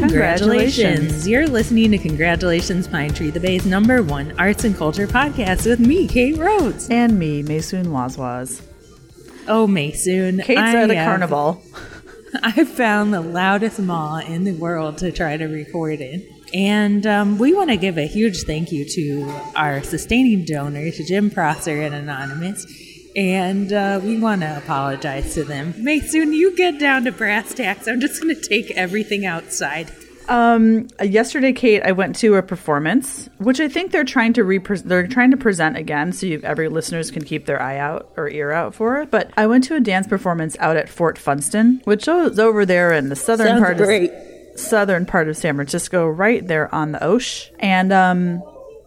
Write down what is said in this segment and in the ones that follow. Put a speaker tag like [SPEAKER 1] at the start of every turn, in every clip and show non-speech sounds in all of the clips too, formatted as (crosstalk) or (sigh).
[SPEAKER 1] Congratulations. You're listening to Congratulations Pine Tree, the Bay's number one arts and culture podcast with me, Kate Rhodes.
[SPEAKER 2] And me, Maysoun Wazwaz.
[SPEAKER 1] Oh, Maysoun.
[SPEAKER 2] Kate's
[SPEAKER 1] I
[SPEAKER 2] at a
[SPEAKER 1] have-
[SPEAKER 2] carnival. (laughs)
[SPEAKER 1] I found the loudest mall in the world to try to record in. And um, we want to give a huge thank you to our sustaining donors, Jim Prosser and Anonymous. And uh, we want to apologize to them. Maysoon, you get down to brass tacks. I'm just going to take everything outside.
[SPEAKER 2] Um, yesterday, Kate, I went to a performance, which I think they're trying to repre- they're trying to present again, so you, every listeners can keep their eye out or ear out for it. But I went to a dance performance out at Fort Funston, which is over there in the southern
[SPEAKER 1] Sounds
[SPEAKER 2] part
[SPEAKER 1] great.
[SPEAKER 2] of southern part of San Francisco, right there on the Osh. And um,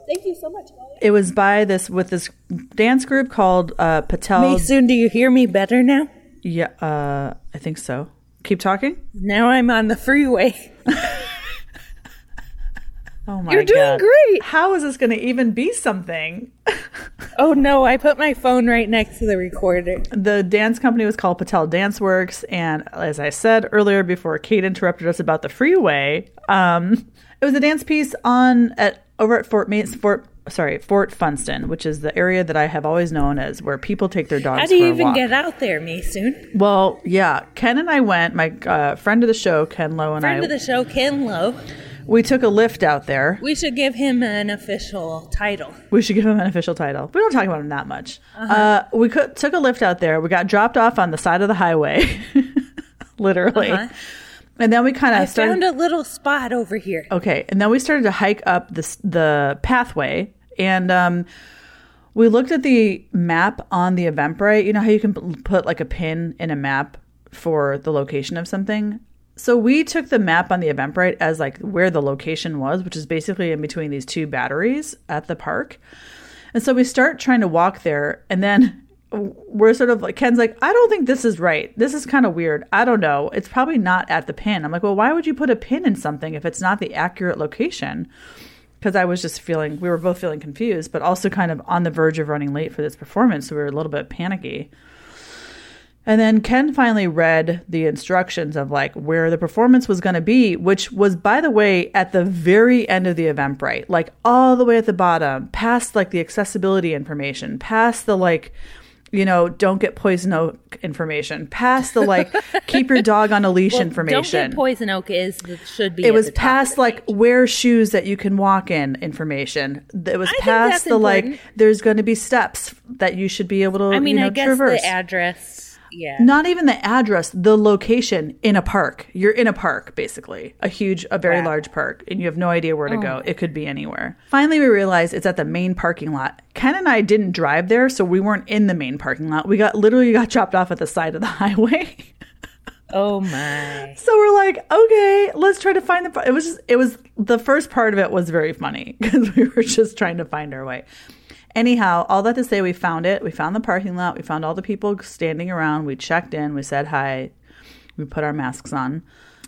[SPEAKER 1] Thank you so much.
[SPEAKER 2] It was by this with this dance group called uh, Patel.
[SPEAKER 1] Soon, do you hear me better now?
[SPEAKER 2] Yeah, uh, I think so. Keep talking.
[SPEAKER 1] Now I'm on the freeway. (laughs)
[SPEAKER 2] Oh my god
[SPEAKER 1] You're doing
[SPEAKER 2] God.
[SPEAKER 1] great.
[SPEAKER 2] How is this going to even be something? (laughs)
[SPEAKER 1] Oh no, I put my phone right next to the recorder.
[SPEAKER 2] the dance company was called Patel Dance Works, and as I said earlier, before Kate interrupted us about the freeway, um, it was a dance piece on at over at Fort Mace Fort. Sorry, Fort Funston, which is the area that I have always known as where people take their dogs
[SPEAKER 1] How do you even
[SPEAKER 2] walk.
[SPEAKER 1] get out there, Mason?
[SPEAKER 2] well, yeah, Ken and I went. My uh, friend of the show, Ken Lowe, and
[SPEAKER 1] Friend
[SPEAKER 2] I, Friend
[SPEAKER 1] of the show, Ken Lowe.
[SPEAKER 2] we took a lift out there.
[SPEAKER 1] We should give him an official title.
[SPEAKER 2] We should give him an official title. We don't talk about him that much. uh we could, took a lift out there. We got dropped off on the side of the highway, (laughs) literally.
[SPEAKER 1] Uh-huh.
[SPEAKER 2] And then we kind of started.
[SPEAKER 1] found a little spot over here.
[SPEAKER 2] okay, and then we started to hike up this the pathway, and um, we looked at the map on the Eventbrite. You know how you can put like a pin in a map for the location of something. So we took the map on the Eventbrite as like where the location was, which is basically in between these two batteries at the park. And so we start trying to walk there, and then we're sort of like Ken's like, I don't think this is right. This is kind of weird. I don't know. It's probably not at the pin. I'm like, well, why would you put a pin in something if it's not the accurate location? Because I was just feeling, we were both feeling confused, but also kind of on the verge of running late for this performance. So we were a little bit panicky. And then Ken finally read the instructions of like where the performance was going to be, which was, by the way, at the very end of the Eventbrite, like all the way at the bottom, past like the accessibility information, past the like, you know, don't get poison oak information, past the like (laughs) keep your dog on a leash
[SPEAKER 1] Well,
[SPEAKER 2] information.
[SPEAKER 1] Don't get poison oak is should be.
[SPEAKER 2] it was past like
[SPEAKER 1] page.
[SPEAKER 2] wear shoes that you can walk in information. It was
[SPEAKER 1] I
[SPEAKER 2] past the like there's going to be steps that you should be able to
[SPEAKER 1] I mean,
[SPEAKER 2] you know
[SPEAKER 1] I guess
[SPEAKER 2] traverse
[SPEAKER 1] the address. Yeah.
[SPEAKER 2] not even the address, the location in a park. You're in a park, basically, a huge, a very
[SPEAKER 1] Wow. Oh.
[SPEAKER 2] large park, and you have no idea where to go. Oh. It could be anywhere. Finally, we realized it's at the main parking lot. Ken and I didn't drive there, so we weren't in the main parking lot. We got literally got dropped off at the side of the (laughs) highway.
[SPEAKER 1] Oh my.
[SPEAKER 2] so we're like, okay, let's try to find the. It was just, it was the first part of it was very funny (laughs) because we were just trying to find our way. Anyhow, all that to say, we found it. We found the parking lot. We found all the people standing around. We checked in. We said hi. We put our masks on.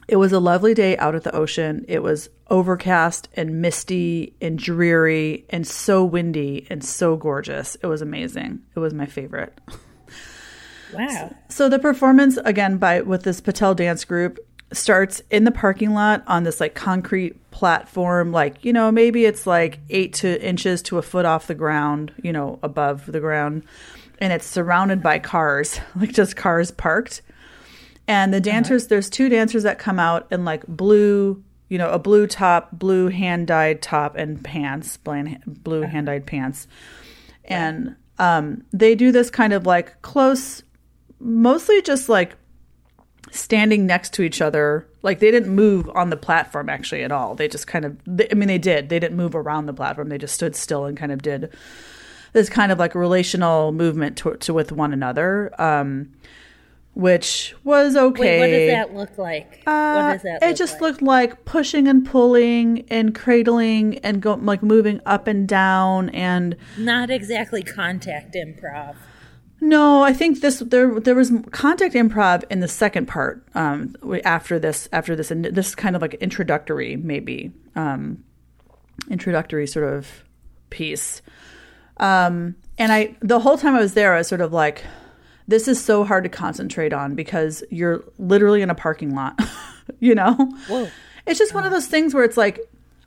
[SPEAKER 2] It was a lovely day out at the ocean. It was overcast and misty and dreary and so windy and so gorgeous. It was amazing. It was my favorite.
[SPEAKER 1] Wow.
[SPEAKER 2] So the performance again by with this Patel dance group starts in the parking lot on this like concrete platform like you know maybe it's like eight to inches to a foot off the ground you know above the ground. And it's surrounded by cars (laughs) like just cars parked. And the dancers there's two dancers that come out in like blue you know a blue top blue hand dyed top and pants blue, blue hand dyed pants. And um, they do this kind of like close mostly just like standing next to each other like they didn't move on the platform actually at all they just kind of they, i mean they did they didn't move around the platform they just stood still and kind of did this kind of like relational movement to, to with one another um which was okay
[SPEAKER 1] Wait, what does that look like?
[SPEAKER 2] uh,
[SPEAKER 1] what does that
[SPEAKER 2] it just
[SPEAKER 1] like?
[SPEAKER 2] looked like pushing and pulling and cradling and go like moving up and down and
[SPEAKER 1] Not exactly contact improv.
[SPEAKER 2] No, I think this there there was contact improv in the second part. Um, after this, after this, and this is kind of like introductory, maybe um, introductory sort of piece. Um, and I the whole time I was there, I was sort of like, this is so hard to concentrate on because you're literally in a parking lot, (laughs) you know.
[SPEAKER 1] Whoa.
[SPEAKER 2] It's just one of those things where it's like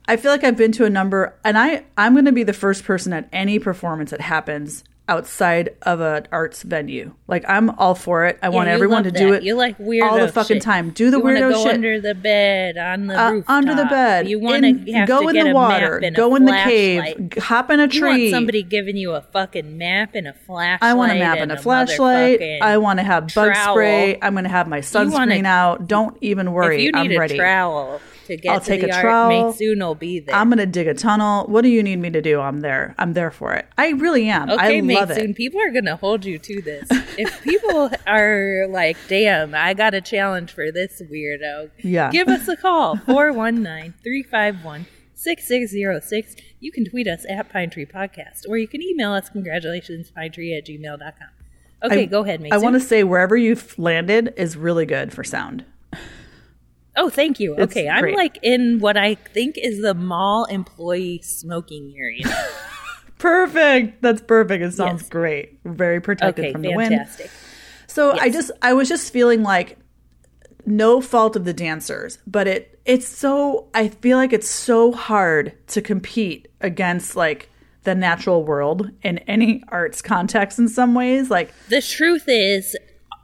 [SPEAKER 2] I feel like I've been to a number and I I'm going to be the first person at any performance that happens outside of an arts venue. Like I'm all for it. I want everyone to
[SPEAKER 1] love
[SPEAKER 2] do it.
[SPEAKER 1] You like weirdo
[SPEAKER 2] all the fucking
[SPEAKER 1] shit.
[SPEAKER 2] time. Do the
[SPEAKER 1] you wanna
[SPEAKER 2] weirdo
[SPEAKER 1] go
[SPEAKER 2] shit.
[SPEAKER 1] under the bed, on the
[SPEAKER 2] Uh,
[SPEAKER 1] rooftop.
[SPEAKER 2] under the bed.
[SPEAKER 1] You want to
[SPEAKER 2] go in the water. Go
[SPEAKER 1] a
[SPEAKER 2] in the cave. Hop in a
[SPEAKER 1] You
[SPEAKER 2] tree.
[SPEAKER 1] want somebody giving you a fucking map and a flashlight.
[SPEAKER 2] I want a map and a flashlight. I want to have bug
[SPEAKER 1] trowel.
[SPEAKER 2] spray. I'm going to have my
[SPEAKER 1] wanna-
[SPEAKER 2] sunscreen out. Don't even worry.
[SPEAKER 1] If you need
[SPEAKER 2] I'm
[SPEAKER 1] a
[SPEAKER 2] ready.
[SPEAKER 1] trowel to get
[SPEAKER 2] I'll
[SPEAKER 1] to
[SPEAKER 2] take
[SPEAKER 1] the
[SPEAKER 2] a
[SPEAKER 1] art,
[SPEAKER 2] trowel.
[SPEAKER 1] Will be there.
[SPEAKER 2] I'm going to dig a tunnel. What do you need me to do? I'm there. I'm there for it. I really am.
[SPEAKER 1] Okay,
[SPEAKER 2] I love
[SPEAKER 1] Mason,
[SPEAKER 2] it.
[SPEAKER 1] people are going to hold you to this. (laughs) if people are like, damn, I got a challenge for this weirdo,
[SPEAKER 2] Yeah.
[SPEAKER 1] give us a call (laughs) 419 351 6606. You can tweet us at Pine Tree Podcast, or you can email us congratulations pine tree at gmail.com. Okay,
[SPEAKER 2] I-
[SPEAKER 1] go ahead, Mason.
[SPEAKER 2] I want to say wherever you've landed is really good for sound.
[SPEAKER 1] Oh, thank you.
[SPEAKER 2] It's
[SPEAKER 1] Okay, I'm like in what I think is the mall employee smoking area. (laughs)
[SPEAKER 2] Perfect. That's perfect. It sounds
[SPEAKER 1] Yes.
[SPEAKER 2] great. Very protected
[SPEAKER 1] Okay,
[SPEAKER 2] from the wind.
[SPEAKER 1] fantastic.
[SPEAKER 2] So I just I was just feeling like no fault of the dancers, but it it's so I feel like it's so hard to compete against like the natural world in any (laughs) arts context in some ways. Like
[SPEAKER 1] the truth is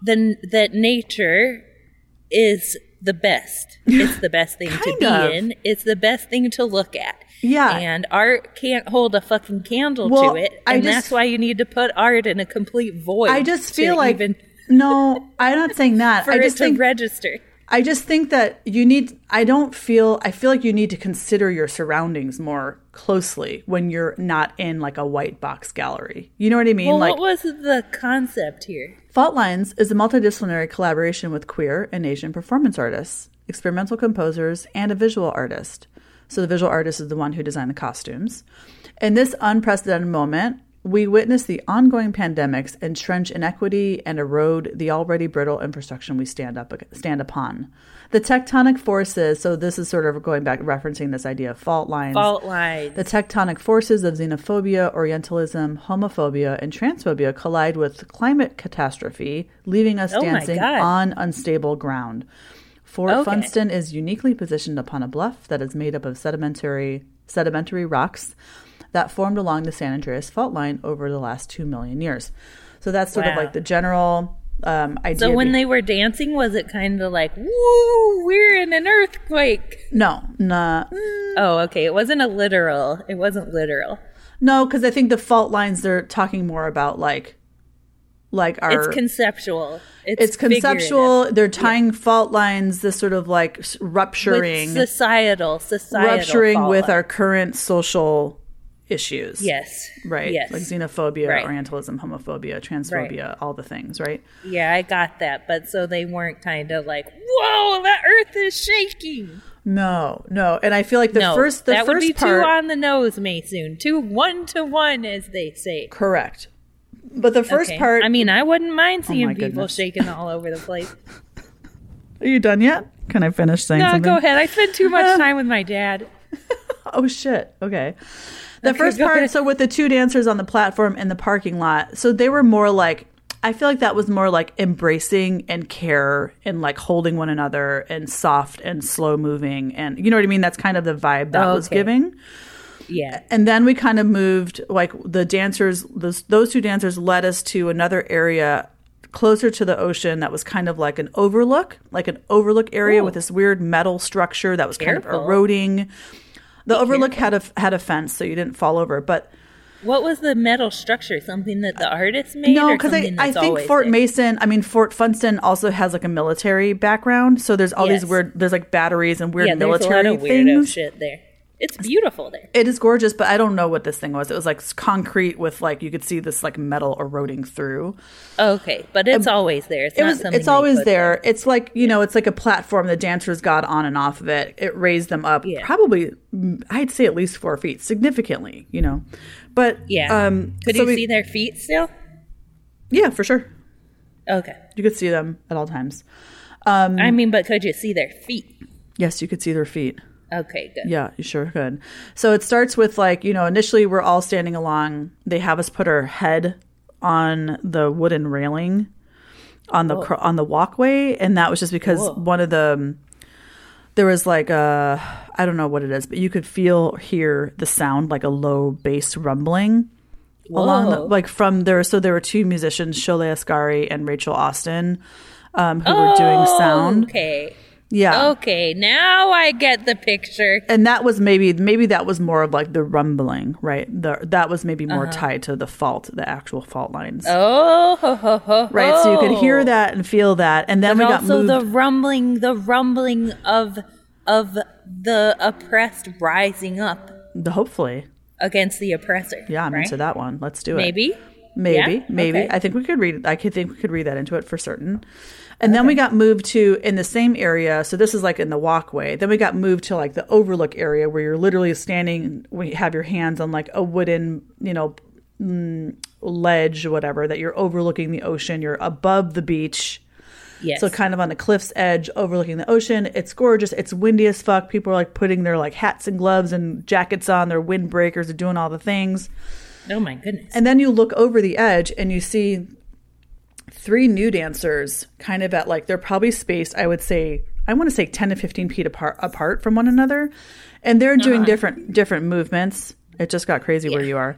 [SPEAKER 1] then that nature is the best. It's the best thing to be
[SPEAKER 2] of.
[SPEAKER 1] in. It's the best thing to look at.
[SPEAKER 2] Yeah.
[SPEAKER 1] And art can't hold a fucking candle
[SPEAKER 2] Well,
[SPEAKER 1] to it.
[SPEAKER 2] I
[SPEAKER 1] And
[SPEAKER 2] just-
[SPEAKER 1] that's why you need to put art in a complete void.
[SPEAKER 2] I just feel like
[SPEAKER 1] even (laughs)
[SPEAKER 2] no, I'm not saying that. (laughs) I just think
[SPEAKER 1] register.
[SPEAKER 2] I just think that you need I don't feel I feel like you need to consider your surroundings more closely when you're not in like a white box gallery. You know what I mean?
[SPEAKER 1] Well,
[SPEAKER 2] like
[SPEAKER 1] what was the concept here?
[SPEAKER 2] Fault Lines is a multidisciplinary collaboration with queer and Asian performance artists, experimental composers, and a visual artist. So the visual artist is the one who designed the costumes. In this unprecedented moment, we witness the ongoing pandemics entrench inequity and erode the already brittle infrastructure we stand up stand upon. The tectonic forces, so this is sort of going back referencing this idea of fault lines.
[SPEAKER 1] Fault lines.
[SPEAKER 2] The tectonic forces of xenophobia, Orientalism, homophobia, and transphobia collide with climate catastrophe, leaving us
[SPEAKER 1] Oh
[SPEAKER 2] dancing on unstable ground. Fort
[SPEAKER 1] Okay.
[SPEAKER 2] Funston is uniquely positioned upon a bluff that is made up of sedimentary sedimentary rocks that formed along the San Andreas fault line over the last two million years. So that's sort of like the general um, idea.
[SPEAKER 1] So when
[SPEAKER 2] be-
[SPEAKER 1] they were dancing, was it kind of like, "Woo, we're in an earthquake"?
[SPEAKER 2] no, nah, mm,
[SPEAKER 1] Oh, okay. It wasn't a literal. It wasn't literal.
[SPEAKER 2] no, because I think the fault lines they're talking more about like like our
[SPEAKER 1] It's conceptual. It's,
[SPEAKER 2] it's conceptual. They're tying fault lines, this sort of like rupturing,
[SPEAKER 1] With societal, societal
[SPEAKER 2] rupturing with our current social issues.
[SPEAKER 1] yes,
[SPEAKER 2] Right.
[SPEAKER 1] yes,
[SPEAKER 2] Like xenophobia,
[SPEAKER 1] Right.
[SPEAKER 2] Orientalism, homophobia, transphobia, all the things, right?
[SPEAKER 1] yeah. I got that, but so they weren't kind of like, "Whoa, the Earth is shaking."
[SPEAKER 2] No, no. And I feel like the
[SPEAKER 1] no,
[SPEAKER 2] first the
[SPEAKER 1] that would be
[SPEAKER 2] part
[SPEAKER 1] too on the nose, Mason. Too one to one, as they say.
[SPEAKER 2] correct. But the first
[SPEAKER 1] Okay.
[SPEAKER 2] part
[SPEAKER 1] I mean, I wouldn't mind oh seeing
[SPEAKER 2] my
[SPEAKER 1] people
[SPEAKER 2] goodness.
[SPEAKER 1] shaking all over the place. (laughs)
[SPEAKER 2] Are you done yet? Can I finish saying
[SPEAKER 1] No,
[SPEAKER 2] something?
[SPEAKER 1] go ahead. I spend too much (laughs) time with my dad. (laughs)
[SPEAKER 2] Oh shit. Okay. The
[SPEAKER 1] Okay,
[SPEAKER 2] first part,
[SPEAKER 1] ahead.
[SPEAKER 2] so with the two dancers on the platform in the parking lot, so they were more like I feel like that was more like embracing and care and like holding one another and soft and slow moving and you know what I mean? That's kind of the vibe that was
[SPEAKER 1] Okay.
[SPEAKER 2] giving.
[SPEAKER 1] Yeah.
[SPEAKER 2] And then we kind of moved like the dancers those those two dancers led us to another area closer to the ocean that was kind of like an overlook, like an overlook area
[SPEAKER 1] Ooh.
[SPEAKER 2] with this weird metal structure that was kind of eroding. The overlook had a had a fence so you didn't fall over, but
[SPEAKER 1] What was the metal structure? Something that the artist made?
[SPEAKER 2] no, because I, I think Fort
[SPEAKER 1] there?
[SPEAKER 2] Mason, I mean Fort Funston also has like a military background, so there's all these weird there's like batteries and weird
[SPEAKER 1] Yeah, there's a lot
[SPEAKER 2] military
[SPEAKER 1] of weirdo
[SPEAKER 2] things.
[SPEAKER 1] shit there. It's beautiful there.
[SPEAKER 2] It is gorgeous, but I don't know what this thing was. It was like concrete with like you could see this like metal eroding through.
[SPEAKER 1] Okay, but it's always there. It's
[SPEAKER 2] It was it's always
[SPEAKER 1] put
[SPEAKER 2] there. It's like, you know, it's like a platform the dancers got on and off of it. It raised them up
[SPEAKER 1] Yeah.
[SPEAKER 2] probably mm, I'd say at least 4 feet, significantly, you know. But
[SPEAKER 1] Yeah.
[SPEAKER 2] um
[SPEAKER 1] Could
[SPEAKER 2] so
[SPEAKER 1] you
[SPEAKER 2] we-
[SPEAKER 1] see their feet still?
[SPEAKER 2] Yeah, for sure.
[SPEAKER 1] Okay.
[SPEAKER 2] You could see them at all times.
[SPEAKER 1] I mean, but could you see their feet?
[SPEAKER 2] Yes, you could see their feet.
[SPEAKER 1] Okay, good.
[SPEAKER 2] Yeah, you sure could. So it starts with like, you know, initially we're all standing along. They have us put our head on the wooden railing on the cr- on the walkway, and that was just because
[SPEAKER 1] Whoa.
[SPEAKER 2] one of the um, there was like a I don't know what it is, but you could feel hear the sound like a low bass rumbling along the, like from there. So there were two musicians, Sholeh Asgary and Rachel Austin, um, who were doing sound.
[SPEAKER 1] Oh, Okay.
[SPEAKER 2] Yeah,
[SPEAKER 1] Okay. Now I get the picture.
[SPEAKER 2] and that was maybe maybe that was more of like the rumbling, right? The that was maybe more tied to the fault, the actual fault lines.
[SPEAKER 1] Uh-huh. Oh, ho, ho, ho,
[SPEAKER 2] Right, so you could hear that and feel that, and then
[SPEAKER 1] But
[SPEAKER 2] we got
[SPEAKER 1] also
[SPEAKER 2] moved.
[SPEAKER 1] the rumbling, the rumbling of of the oppressed rising up
[SPEAKER 2] the, hopefully,
[SPEAKER 1] against the oppressor.
[SPEAKER 2] yeah, I'm
[SPEAKER 1] right?
[SPEAKER 2] into that one. Let's do it.
[SPEAKER 1] Maybe.
[SPEAKER 2] Maybe,
[SPEAKER 1] Yeah?
[SPEAKER 2] maybe.
[SPEAKER 1] Okay.
[SPEAKER 2] I think we could read. I could think we could read that into it for certain. And then we got moved to in the same area. So this is like in the walkway. Then we got moved to like the overlook area where you're literally standing. We have your hands on like a wooden, you know, mm, ledge or whatever that you're overlooking the ocean. You're above the beach.
[SPEAKER 1] Yes.
[SPEAKER 2] So kind of on the cliff's edge, overlooking the ocean. It's gorgeous. It's windy as fuck. People are like putting their like hats and gloves and jackets on. Their windbreakers are doing all the things.
[SPEAKER 1] Oh my goodness.
[SPEAKER 2] And then you look over the edge and you see three new dancers kind of at like they're probably spaced, I would say, I want to say 10 to 15 feet apart apart from one another. And they're doing
[SPEAKER 1] Uh-huh.
[SPEAKER 2] different different movements. It just got crazy where you are.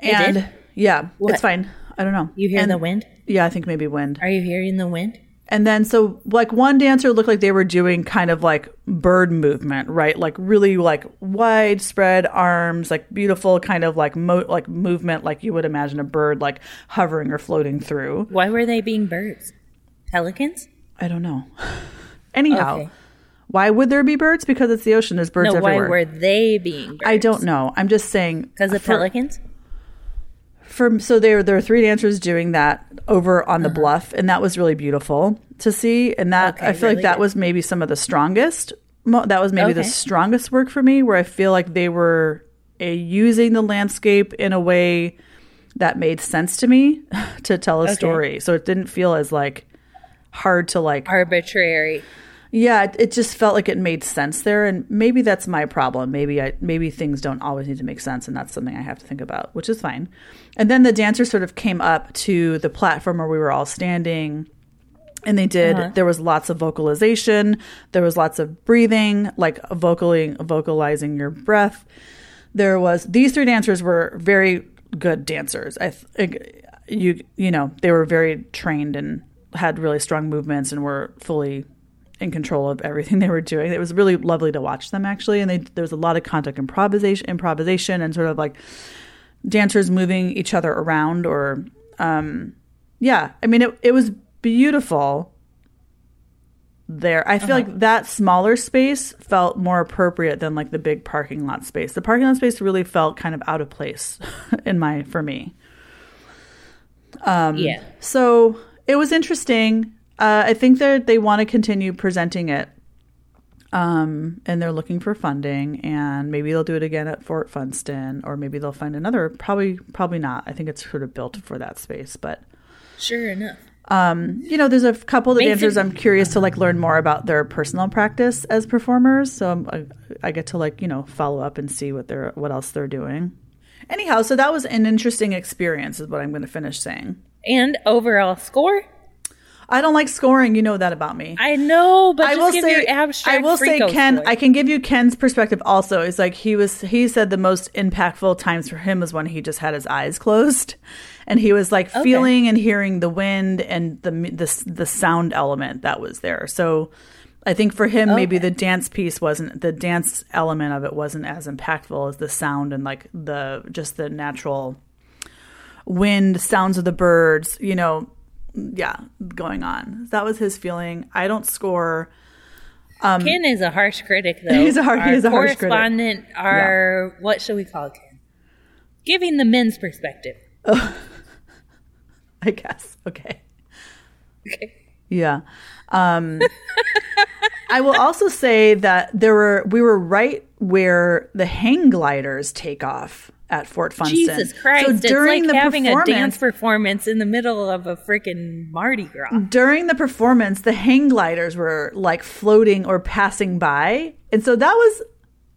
[SPEAKER 2] And
[SPEAKER 1] did?
[SPEAKER 2] yeah,
[SPEAKER 1] What?
[SPEAKER 2] it's fine. I don't know.
[SPEAKER 1] You hear
[SPEAKER 2] And-
[SPEAKER 1] the wind?
[SPEAKER 2] Yeah, I think maybe wind.
[SPEAKER 1] Are you hearing the wind?
[SPEAKER 2] And then so like one dancer looked like they were doing kind of like bird movement, right? Like really like widespread arms, like beautiful kind of like mo- like movement like you would imagine a bird like hovering or floating through.
[SPEAKER 1] Why were they being birds? Pelicans?
[SPEAKER 2] I don't know. (laughs) Anyhow,
[SPEAKER 1] Okay.
[SPEAKER 2] why would there be birds? Because it's the ocean. There's birds
[SPEAKER 1] No, why were they being birds?
[SPEAKER 2] I don't know. I'm just saying
[SPEAKER 1] Because of
[SPEAKER 2] for-
[SPEAKER 1] pelicans?
[SPEAKER 2] For so there there are three dancers doing that over on the bluff and that was really beautiful to see and that
[SPEAKER 1] Uh-huh. Okay,
[SPEAKER 2] i feel
[SPEAKER 1] really
[SPEAKER 2] like that
[SPEAKER 1] good.
[SPEAKER 2] was maybe some of the strongest mo- that was maybe the strongest work for me where i feel like they were uh, using the landscape in a way that made sense to me (laughs) to tell a
[SPEAKER 1] Okay.
[SPEAKER 2] story so it didn't feel as like hard to like
[SPEAKER 1] Arbitrary.
[SPEAKER 2] Yeah, it, it just felt like it made sense there, and maybe that's my problem. Maybe I maybe things don't always need to make sense, and that's something I have to think about, which is fine. And then the dancers sort of came up to the platform where we were all standing, and they did. Uh-huh. There was lots of vocalization. There was lots of breathing, like vocaling, vocalizing your breath. There was these three dancers were very good dancers. I th- you you know they were very trained and had really strong movements and were fully in control of everything (laughs) they were doing. It was really lovely to watch them actually, and they, there was a lot of contact improvisation, improvisation, and sort of like dancers moving each other around. Or, um, yeah, I mean, it it was beautiful. There, I feel like that smaller space felt more appropriate than like the big parking lot space. The parking lot space really felt kind of out of place (laughs) in my for me. Um,
[SPEAKER 1] yeah.
[SPEAKER 2] So it was interesting. Uh, I think that they want to continue presenting it. Um, and they're looking for funding, and maybe they'll do it again at Fort Funston, or maybe they'll find another. Probably, probably not. I think it's sort of built for that space, but
[SPEAKER 1] Sure enough.
[SPEAKER 2] you know, there's a couple of the dancers I'm curious to like learn more about their personal practice as performers. So I, I get to like you know follow up and see what they're what else they're doing. Anyhow, so that was an interesting experience, is what I'm going to finish saying.
[SPEAKER 1] And overall score?
[SPEAKER 2] I don't like scoring. You know that about me.
[SPEAKER 1] I know, but
[SPEAKER 2] I will say,
[SPEAKER 1] abstract
[SPEAKER 2] I will say, Ken.
[SPEAKER 1] score.
[SPEAKER 2] I can give you Ken's perspective. Also, is like he was. He said the most impactful times for him was when he just had his eyes closed, (laughs) and he was like feeling and hearing the wind and the the the sound element that was there. So, I think for him, maybe the dance piece wasn't the dance element of it wasn't as impactful as the sound and like the just the natural wind sounds of the birds. You know, yeah, going on. That was his feeling. I don't score.
[SPEAKER 1] Ken is a harsh critic, though. (laughs)
[SPEAKER 2] He's a har- he
[SPEAKER 1] Our
[SPEAKER 2] is a harsh critic.
[SPEAKER 1] correspondent, Our what should we call Ken? Giving the men's perspective. (laughs)
[SPEAKER 2] I guess. Okay.
[SPEAKER 1] Okay.
[SPEAKER 2] Yeah. Um, I will also say that there were we were right where the hang gliders take off at Fort Funston.
[SPEAKER 1] Jesus Christ!
[SPEAKER 2] So during
[SPEAKER 1] like
[SPEAKER 2] the
[SPEAKER 1] having a dance
[SPEAKER 2] performance,
[SPEAKER 1] performance in the middle of a freaking Mardi Gras.
[SPEAKER 2] during the performance, the hang gliders were like floating or passing by, and so that was,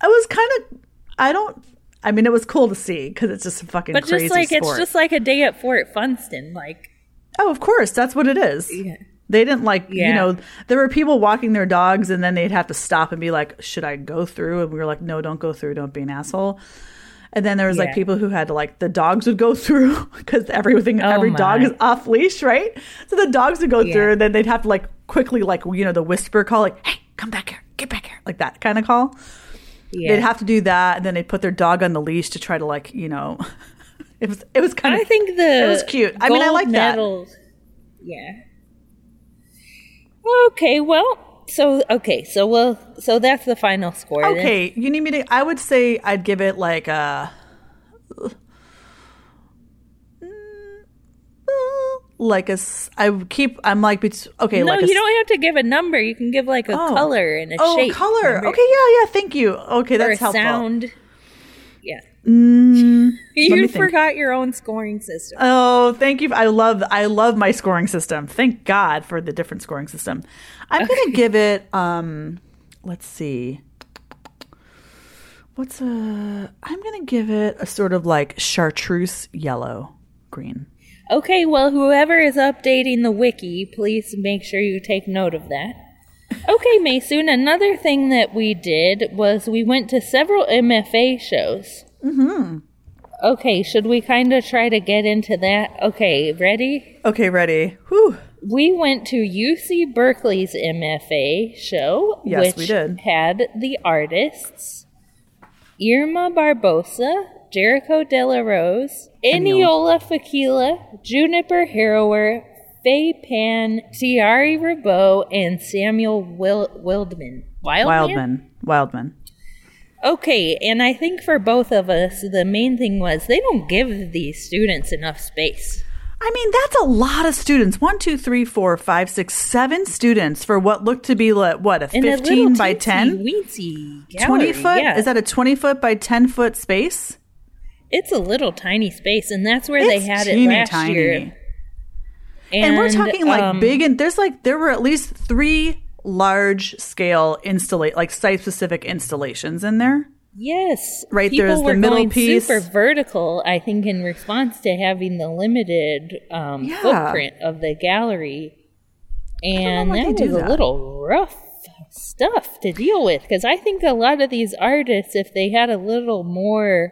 [SPEAKER 2] I was kind of, I don't. I mean, it was cool to see because it's just a fucking
[SPEAKER 1] But
[SPEAKER 2] crazy
[SPEAKER 1] just like
[SPEAKER 2] sport.
[SPEAKER 1] it's just like a day at Fort Funston. Like
[SPEAKER 2] oh, of course, that's what it is.
[SPEAKER 1] Yeah.
[SPEAKER 2] They didn't like, you know, there were people walking their dogs and then they'd have to stop and be like, should I go through? And we were like, no, don't go through. Don't be an asshole. And then there was like people who had like the dogs would go (laughs) through because everything
[SPEAKER 1] Oh
[SPEAKER 2] every dog is off leash, right? So the dogs would go
[SPEAKER 1] Yeah.
[SPEAKER 2] through and then they'd have to like quickly like you know the whisper call like hey come back here get back here like that kind of call.
[SPEAKER 1] Yeah.
[SPEAKER 2] They'd have to do that and then they'd put their dog on the leash to try to like you know (laughs) it was it was kind of
[SPEAKER 1] I think the
[SPEAKER 2] it was cute. I mean, I like that.
[SPEAKER 1] Yeah. Okay, well, so okay, so well, so that's the final score. then.
[SPEAKER 2] Okay, you need me to. I would say I'd give it like a. Like a, s- I keep. I'm like, okay,
[SPEAKER 1] No,
[SPEAKER 2] like
[SPEAKER 1] you don't have to give a number. You can give like a
[SPEAKER 2] Oh.
[SPEAKER 1] color and a shape.
[SPEAKER 2] oh
[SPEAKER 1] shape.
[SPEAKER 2] color.
[SPEAKER 1] remember?
[SPEAKER 2] Okay, yeah, yeah. Thank you. Okay,
[SPEAKER 1] or
[SPEAKER 2] that's
[SPEAKER 1] a
[SPEAKER 2] helpful.
[SPEAKER 1] sound.
[SPEAKER 2] Mm, (laughs)
[SPEAKER 1] You
[SPEAKER 2] think.
[SPEAKER 1] forgot your own scoring system.
[SPEAKER 2] Oh, thank you. I love I love my scoring system. Thank God for the different scoring system. I'm going to give it um let's see. What's a I'm going to give it a sort of like chartreuse yellow green.
[SPEAKER 1] Okay, well, whoever is updating the wiki, please make sure you take note of that. Okay, Maysoun, another thing that we did was we went to several MFA shows. Mm-hmm. Okay, should we kind of try to get into that? Okay, ready?
[SPEAKER 2] Okay, ready. Whew.
[SPEAKER 1] We went to UC Berkeley's MFA show,
[SPEAKER 2] Yes,
[SPEAKER 1] which
[SPEAKER 2] we did.
[SPEAKER 1] had the artists Irma Barbosa, Jericho De La Rose, Eniola Fakila, Juniper Harrower, Faye Pan, Tiare Ribeaux, and Samuel Wil- Wildman. Wildman?
[SPEAKER 2] Wildman. Wildman.
[SPEAKER 1] Okay, and I think for both of us, the main thing was they don't give these students enough space.
[SPEAKER 2] I mean, that's a lot of students. One, two, three, four, five, six, seven students for what looked to be like, what a
[SPEAKER 1] And a
[SPEAKER 2] fifteen
[SPEAKER 1] little
[SPEAKER 2] by
[SPEAKER 1] teensy
[SPEAKER 2] ten.
[SPEAKER 1] weensy
[SPEAKER 2] 20 foot?
[SPEAKER 1] yeah.
[SPEAKER 2] Is that a 20 foot by 10 foot space?
[SPEAKER 1] It's a little tiny space, and that's where
[SPEAKER 2] It's
[SPEAKER 1] they had it
[SPEAKER 2] teeny
[SPEAKER 1] last
[SPEAKER 2] tiny.
[SPEAKER 1] year.
[SPEAKER 2] And, we're talking like
[SPEAKER 1] um,
[SPEAKER 2] big, and there's like, there were at least three large scale installate, like site specific installations in there.
[SPEAKER 1] Yes,
[SPEAKER 2] Right,
[SPEAKER 1] People
[SPEAKER 2] there's the
[SPEAKER 1] were
[SPEAKER 2] middle
[SPEAKER 1] going
[SPEAKER 2] piece.
[SPEAKER 1] super vertical. I think in response to having the limited um,
[SPEAKER 2] Yeah.
[SPEAKER 1] footprint of the gallery, and that
[SPEAKER 2] do
[SPEAKER 1] was a little rough stuff to deal with. Because I think a lot of these artists, if they had a little more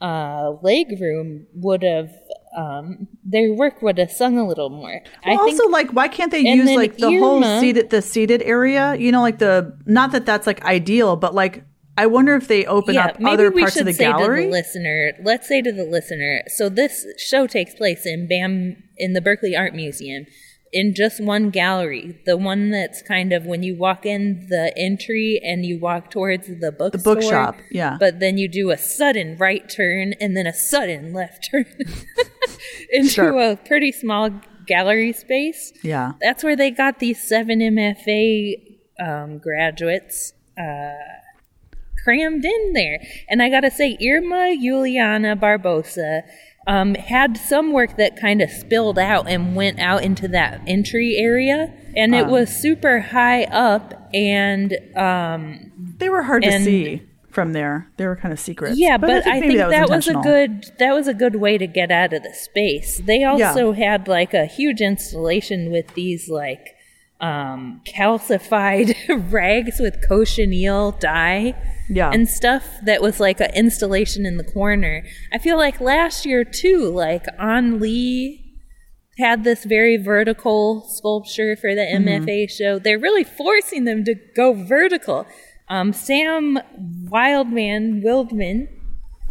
[SPEAKER 1] uh, leg room, would have um, their work would have sung a little more. I
[SPEAKER 2] Well,
[SPEAKER 1] think
[SPEAKER 2] also, like, why can't they use like the whole seated, the seated area? You know, like the, not that that's like ideal, but like, I wonder if they open
[SPEAKER 1] yeah,
[SPEAKER 2] up other parts of the
[SPEAKER 1] say to
[SPEAKER 2] gallery.
[SPEAKER 1] the listener. Let's say to the listener. So this show takes place in BAM in the Berkeley Art Museum, in just one gallery. The one that's kind of when you walk in the entry and you walk towards the bookstore.
[SPEAKER 2] bookshop, yeah.
[SPEAKER 1] But then you do a sudden right turn and then a sudden left turn (laughs) into
[SPEAKER 2] Sure.
[SPEAKER 1] a pretty small gallery space.
[SPEAKER 2] yeah.
[SPEAKER 1] That's where they got these seven MFA um, graduates uh, crammed in there. And I got to say, Irma Juliana Barbosa um, had some work that kind of spilled out and went out into that entry area. And it
[SPEAKER 2] Ah.
[SPEAKER 1] was super high up. And um,
[SPEAKER 2] They were hard to see from there. They were kind of secret.
[SPEAKER 1] yeah, but, I think, that, was, a good that was a good way to get out of the space. They also had like a huge installation with these like um, calcified (laughs) rags with cochineal dye
[SPEAKER 2] Yeah.
[SPEAKER 1] and stuff that was like an installation in the corner. I feel like last year too, like on Lee had this very vertical sculpture for the
[SPEAKER 2] Mm-hmm.
[SPEAKER 1] MFA show. They're really forcing them to go vertical. Um, Sam Wildman Wildman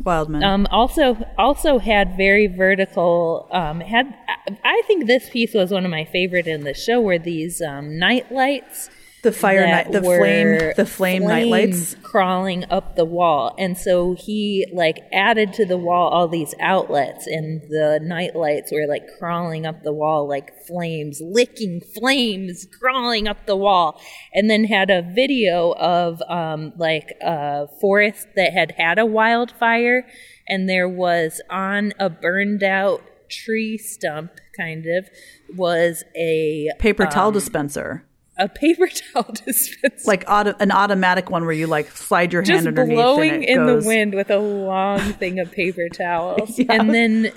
[SPEAKER 2] Wildman.
[SPEAKER 1] um, also also had very vertical. Um, had I- I think this piece was one of my favorite in the show. Were these um, night lights?
[SPEAKER 2] The fire night, the flame, the flame night lights.
[SPEAKER 1] flames crawling up the wall, and so he like added to the wall all these outlets, and the night lights were like crawling up the wall like flames, licking flames, crawling up the wall, and then had a video of um, like a forest that had had a wildfire, and there was on a burned out tree stump, kind of, was a
[SPEAKER 2] Paper towel
[SPEAKER 1] um,
[SPEAKER 2] dispenser.
[SPEAKER 1] A paper (laughs) towel dispenser.
[SPEAKER 2] Like auto, an automatic one where you like slide your hand
[SPEAKER 1] just
[SPEAKER 2] underneath
[SPEAKER 1] blowing
[SPEAKER 2] and it
[SPEAKER 1] in
[SPEAKER 2] goes.
[SPEAKER 1] the wind with a long (laughs) thing of paper towels.
[SPEAKER 2] Yeah.
[SPEAKER 1] And then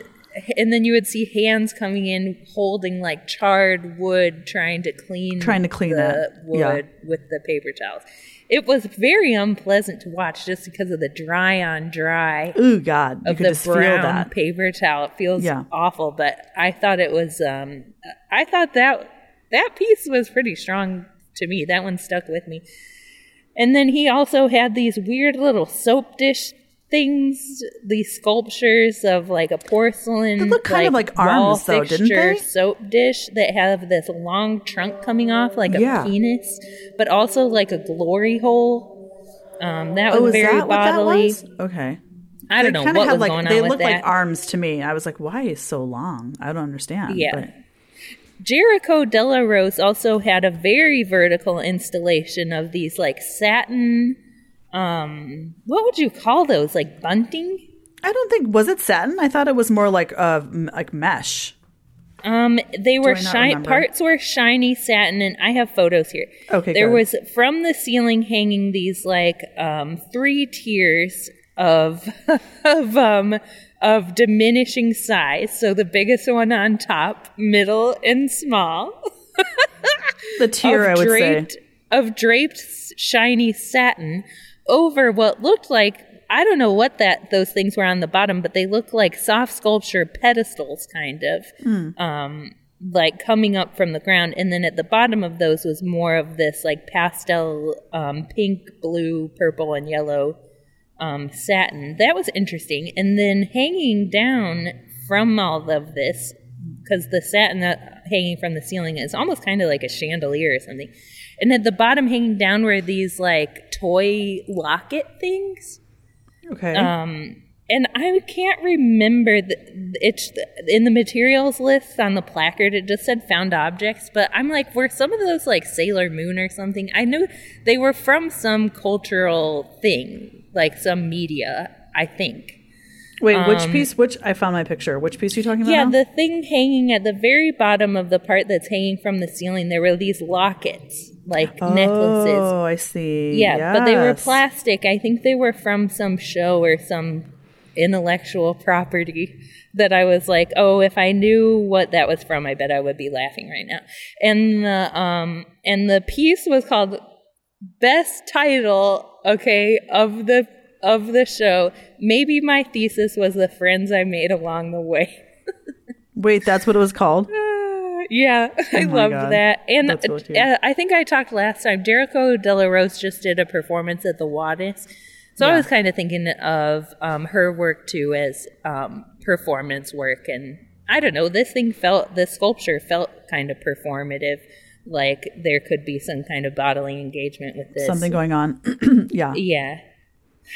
[SPEAKER 1] and then you would see hands coming in holding like charred wood trying to clean
[SPEAKER 2] Trying to clean
[SPEAKER 1] the
[SPEAKER 2] that,
[SPEAKER 1] wood
[SPEAKER 2] yeah.
[SPEAKER 1] with the paper towels it was very unpleasant to watch just because of the dry on dry
[SPEAKER 2] Ooh, God, you
[SPEAKER 1] of
[SPEAKER 2] could
[SPEAKER 1] the
[SPEAKER 2] just feel
[SPEAKER 1] brown
[SPEAKER 2] that.
[SPEAKER 1] paper towel it feels
[SPEAKER 2] Yeah.
[SPEAKER 1] awful but i thought it was um i thought that that piece was pretty strong to me that one stuck with me and then he also had these weird little soap dish things, these sculptures of like a porcelain.
[SPEAKER 2] They look kind of like arms, though, didn't they?
[SPEAKER 1] Soap dish that have this long trunk coming off like a
[SPEAKER 2] Yeah.
[SPEAKER 1] penis, but also like a glory hole. Um, that was
[SPEAKER 2] Oh, is
[SPEAKER 1] very
[SPEAKER 2] that
[SPEAKER 1] bodily.
[SPEAKER 2] was? Okay.
[SPEAKER 1] I don't
[SPEAKER 2] They
[SPEAKER 1] know what
[SPEAKER 2] had
[SPEAKER 1] was
[SPEAKER 2] like
[SPEAKER 1] going
[SPEAKER 2] they
[SPEAKER 1] on with
[SPEAKER 2] look like arms to me. I was like, why is so long? I don't understand.
[SPEAKER 1] Yeah.
[SPEAKER 2] but-
[SPEAKER 1] Jericho Della Rose also had a very vertical installation of these like satin um what would you call those? Like bunting?
[SPEAKER 2] I don't think was it satin. I thought it was more like uh m- like mesh.
[SPEAKER 1] Um, they were shiny. Parts were shiny satin, and I have photos here.
[SPEAKER 2] Okay,
[SPEAKER 1] there was from the ceiling hanging these like um three tiers of (laughs) of um of diminishing size. So the biggest one on top, middle, and small. (laughs)
[SPEAKER 2] The tier, I
[SPEAKER 1] of
[SPEAKER 2] would
[SPEAKER 1] draped
[SPEAKER 2] say.
[SPEAKER 1] of draped shiny satin over what looked like I don't know what that those things were on the bottom, but they look like soft sculpture pedestals, kind of,
[SPEAKER 2] Hmm.
[SPEAKER 1] um, like coming up from the ground. And then at the bottom of those was more of this like pastel, um, pink, blue, purple, and yellow um, satin. That was interesting. And then hanging down from all of this, because the satin that hanging from the ceiling is almost kind of like a chandelier or something. And at the bottom, hanging down, were these like toy locket things.
[SPEAKER 2] Okay.
[SPEAKER 1] Um, and I can't remember the, it's in the materials list on the placard. It just said found objects, but I'm like, were some of those like Sailor Moon or something? I knew they were from some cultural thing, like some media. I think.
[SPEAKER 2] Wait, which
[SPEAKER 1] um,
[SPEAKER 2] piece? Which I found my picture. Which piece are you talking about?
[SPEAKER 1] Yeah,
[SPEAKER 2] now?
[SPEAKER 1] the thing hanging at the very bottom of the part that's hanging from the ceiling, there were these lockets, like necklaces.
[SPEAKER 2] Oh, I see.
[SPEAKER 1] Yeah, but they were plastic. I think they were from some show or some intellectual property that I was like, oh, if I knew what that was from, I bet I would be laughing right now. And the um and the piece was called best title, okay, of the of the show. Maybe my thesis was the friends I made along the way. (laughs)
[SPEAKER 2] Wait, that's what it was called.
[SPEAKER 1] Yeah, I
[SPEAKER 2] Oh my
[SPEAKER 1] loved
[SPEAKER 2] God.
[SPEAKER 1] that. And
[SPEAKER 2] That's so cute.
[SPEAKER 1] uh, I think I talked last time. Jericho De La Rose just did a performance at the Wattis. So I was kind of thinking of um, her work too as um, performance work. And I don't know, this thing felt, the sculpture felt kind of performative. Like there could be some kind of bodily engagement with this.
[SPEAKER 2] Something going on. (clears throat) yeah.
[SPEAKER 1] Yeah.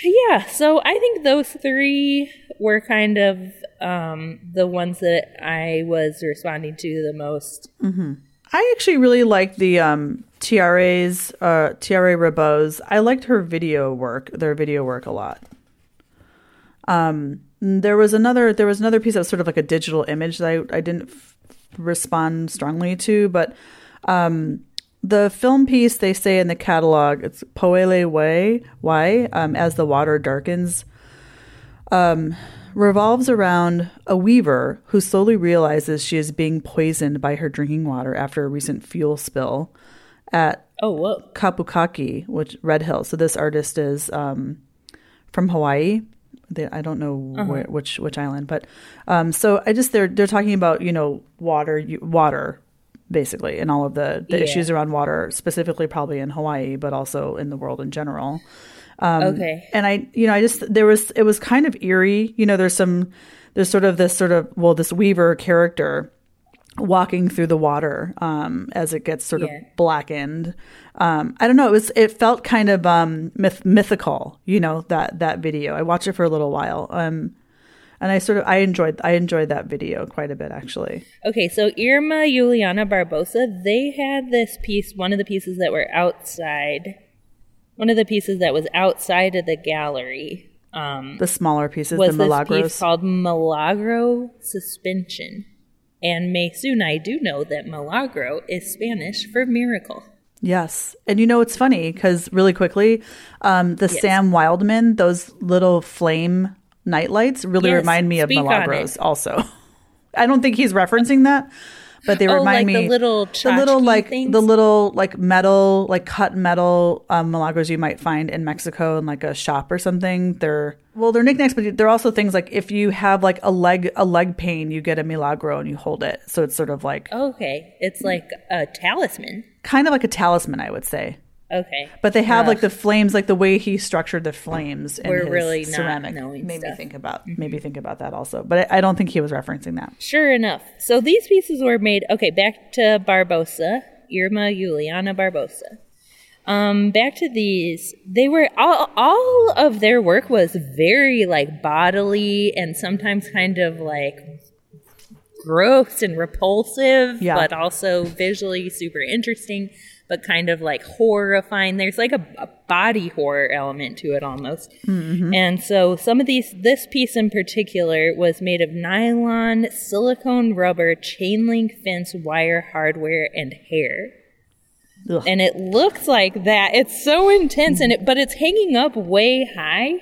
[SPEAKER 1] Yeah, so I think those three were kind of um, the ones that I was responding to the most.
[SPEAKER 2] I actually really liked the um, Tiare's uh, Tiare Ribeaux's. I liked her video work, their video work a lot. Um, there was another there was another piece that was sort of like a digital image that I, I didn't f- respond strongly to, but um, the film piece they say in the catalog it's Poele Way Why um, as the water darkens um, revolves around a weaver who slowly realizes she is being poisoned by her drinking water after a recent fuel spill at
[SPEAKER 1] Oh.
[SPEAKER 2] Kapukaki, which Red Hill. So this artist is um, from Hawaii. They, I don't know where, which which island, but um, so I just they're they're talking about you know water you- water basically and all of the the
[SPEAKER 1] Yeah.
[SPEAKER 2] issues around water specifically probably in Hawaii, but also in the world in general.
[SPEAKER 1] okay.
[SPEAKER 2] And I, you know, I just there was it was kind of eerie. You know, there's some there's sort of this sort of well, this Weaver character walking through the water um, as it gets sort
[SPEAKER 1] Yeah.
[SPEAKER 2] of blackened. Um, I don't know. It was it felt kind of um, myth- mythical. You know that that video. I watched it for a little while. Um, and I sort of I enjoyed I enjoyed that video quite a bit actually.
[SPEAKER 1] Okay, so Irma Juliana Barbosa, they had this piece, one of the pieces that were outside, one of the pieces that was outside of the gallery. Um,
[SPEAKER 2] The smaller pieces,
[SPEAKER 1] was
[SPEAKER 2] the
[SPEAKER 1] this
[SPEAKER 2] Milagros.
[SPEAKER 1] piece called Milagro Suspension. And Maysoun I do know that Milagro is Spanish for miracle.
[SPEAKER 2] Yes. And you know, it's funny because really quickly, um, the Sam Wildman, those little flame nightlights really
[SPEAKER 1] Yes,
[SPEAKER 2] remind me of Milagros also. (laughs) I don't think he's referencing that, but they
[SPEAKER 1] Oh,
[SPEAKER 2] remind
[SPEAKER 1] like
[SPEAKER 2] me
[SPEAKER 1] the little
[SPEAKER 2] the little like
[SPEAKER 1] things?
[SPEAKER 2] the little like metal like cut metal um, milagros you might find in Mexico in like a shop or something. They're well, they're knickknacks, but they're also things like if you have like a leg a leg pain, you get a milagro and you hold it, so it's sort of like
[SPEAKER 1] Okay, it's like a talisman.
[SPEAKER 2] kind of like a talisman, I would say.
[SPEAKER 1] Okay,
[SPEAKER 2] But they have
[SPEAKER 1] Ugh.
[SPEAKER 2] like the flames, like the way he structured the flames. In
[SPEAKER 1] We're
[SPEAKER 2] his
[SPEAKER 1] really not
[SPEAKER 2] ceramic
[SPEAKER 1] knowing
[SPEAKER 2] made me
[SPEAKER 1] stuff.
[SPEAKER 2] think about maybe think about that also. But I, I don't think he was referencing that.
[SPEAKER 1] Sure enough. So these pieces were made. Okay, back to Barbosa, Irma Juliana Barbosa. Um, back to these. They were all. All of their work was very like bodily and sometimes kind of like gross and repulsive,
[SPEAKER 2] Yeah.
[SPEAKER 1] but also visually super interesting, but kind of like horrifying. There's like a, a body horror element to it almost. And so some of these, this piece in particular was made of nylon, silicone rubber, chain link fence, wire hardware, and hair.
[SPEAKER 2] Ugh.
[SPEAKER 1] And it looks like that. It's so intense, and it, but it's hanging up way high.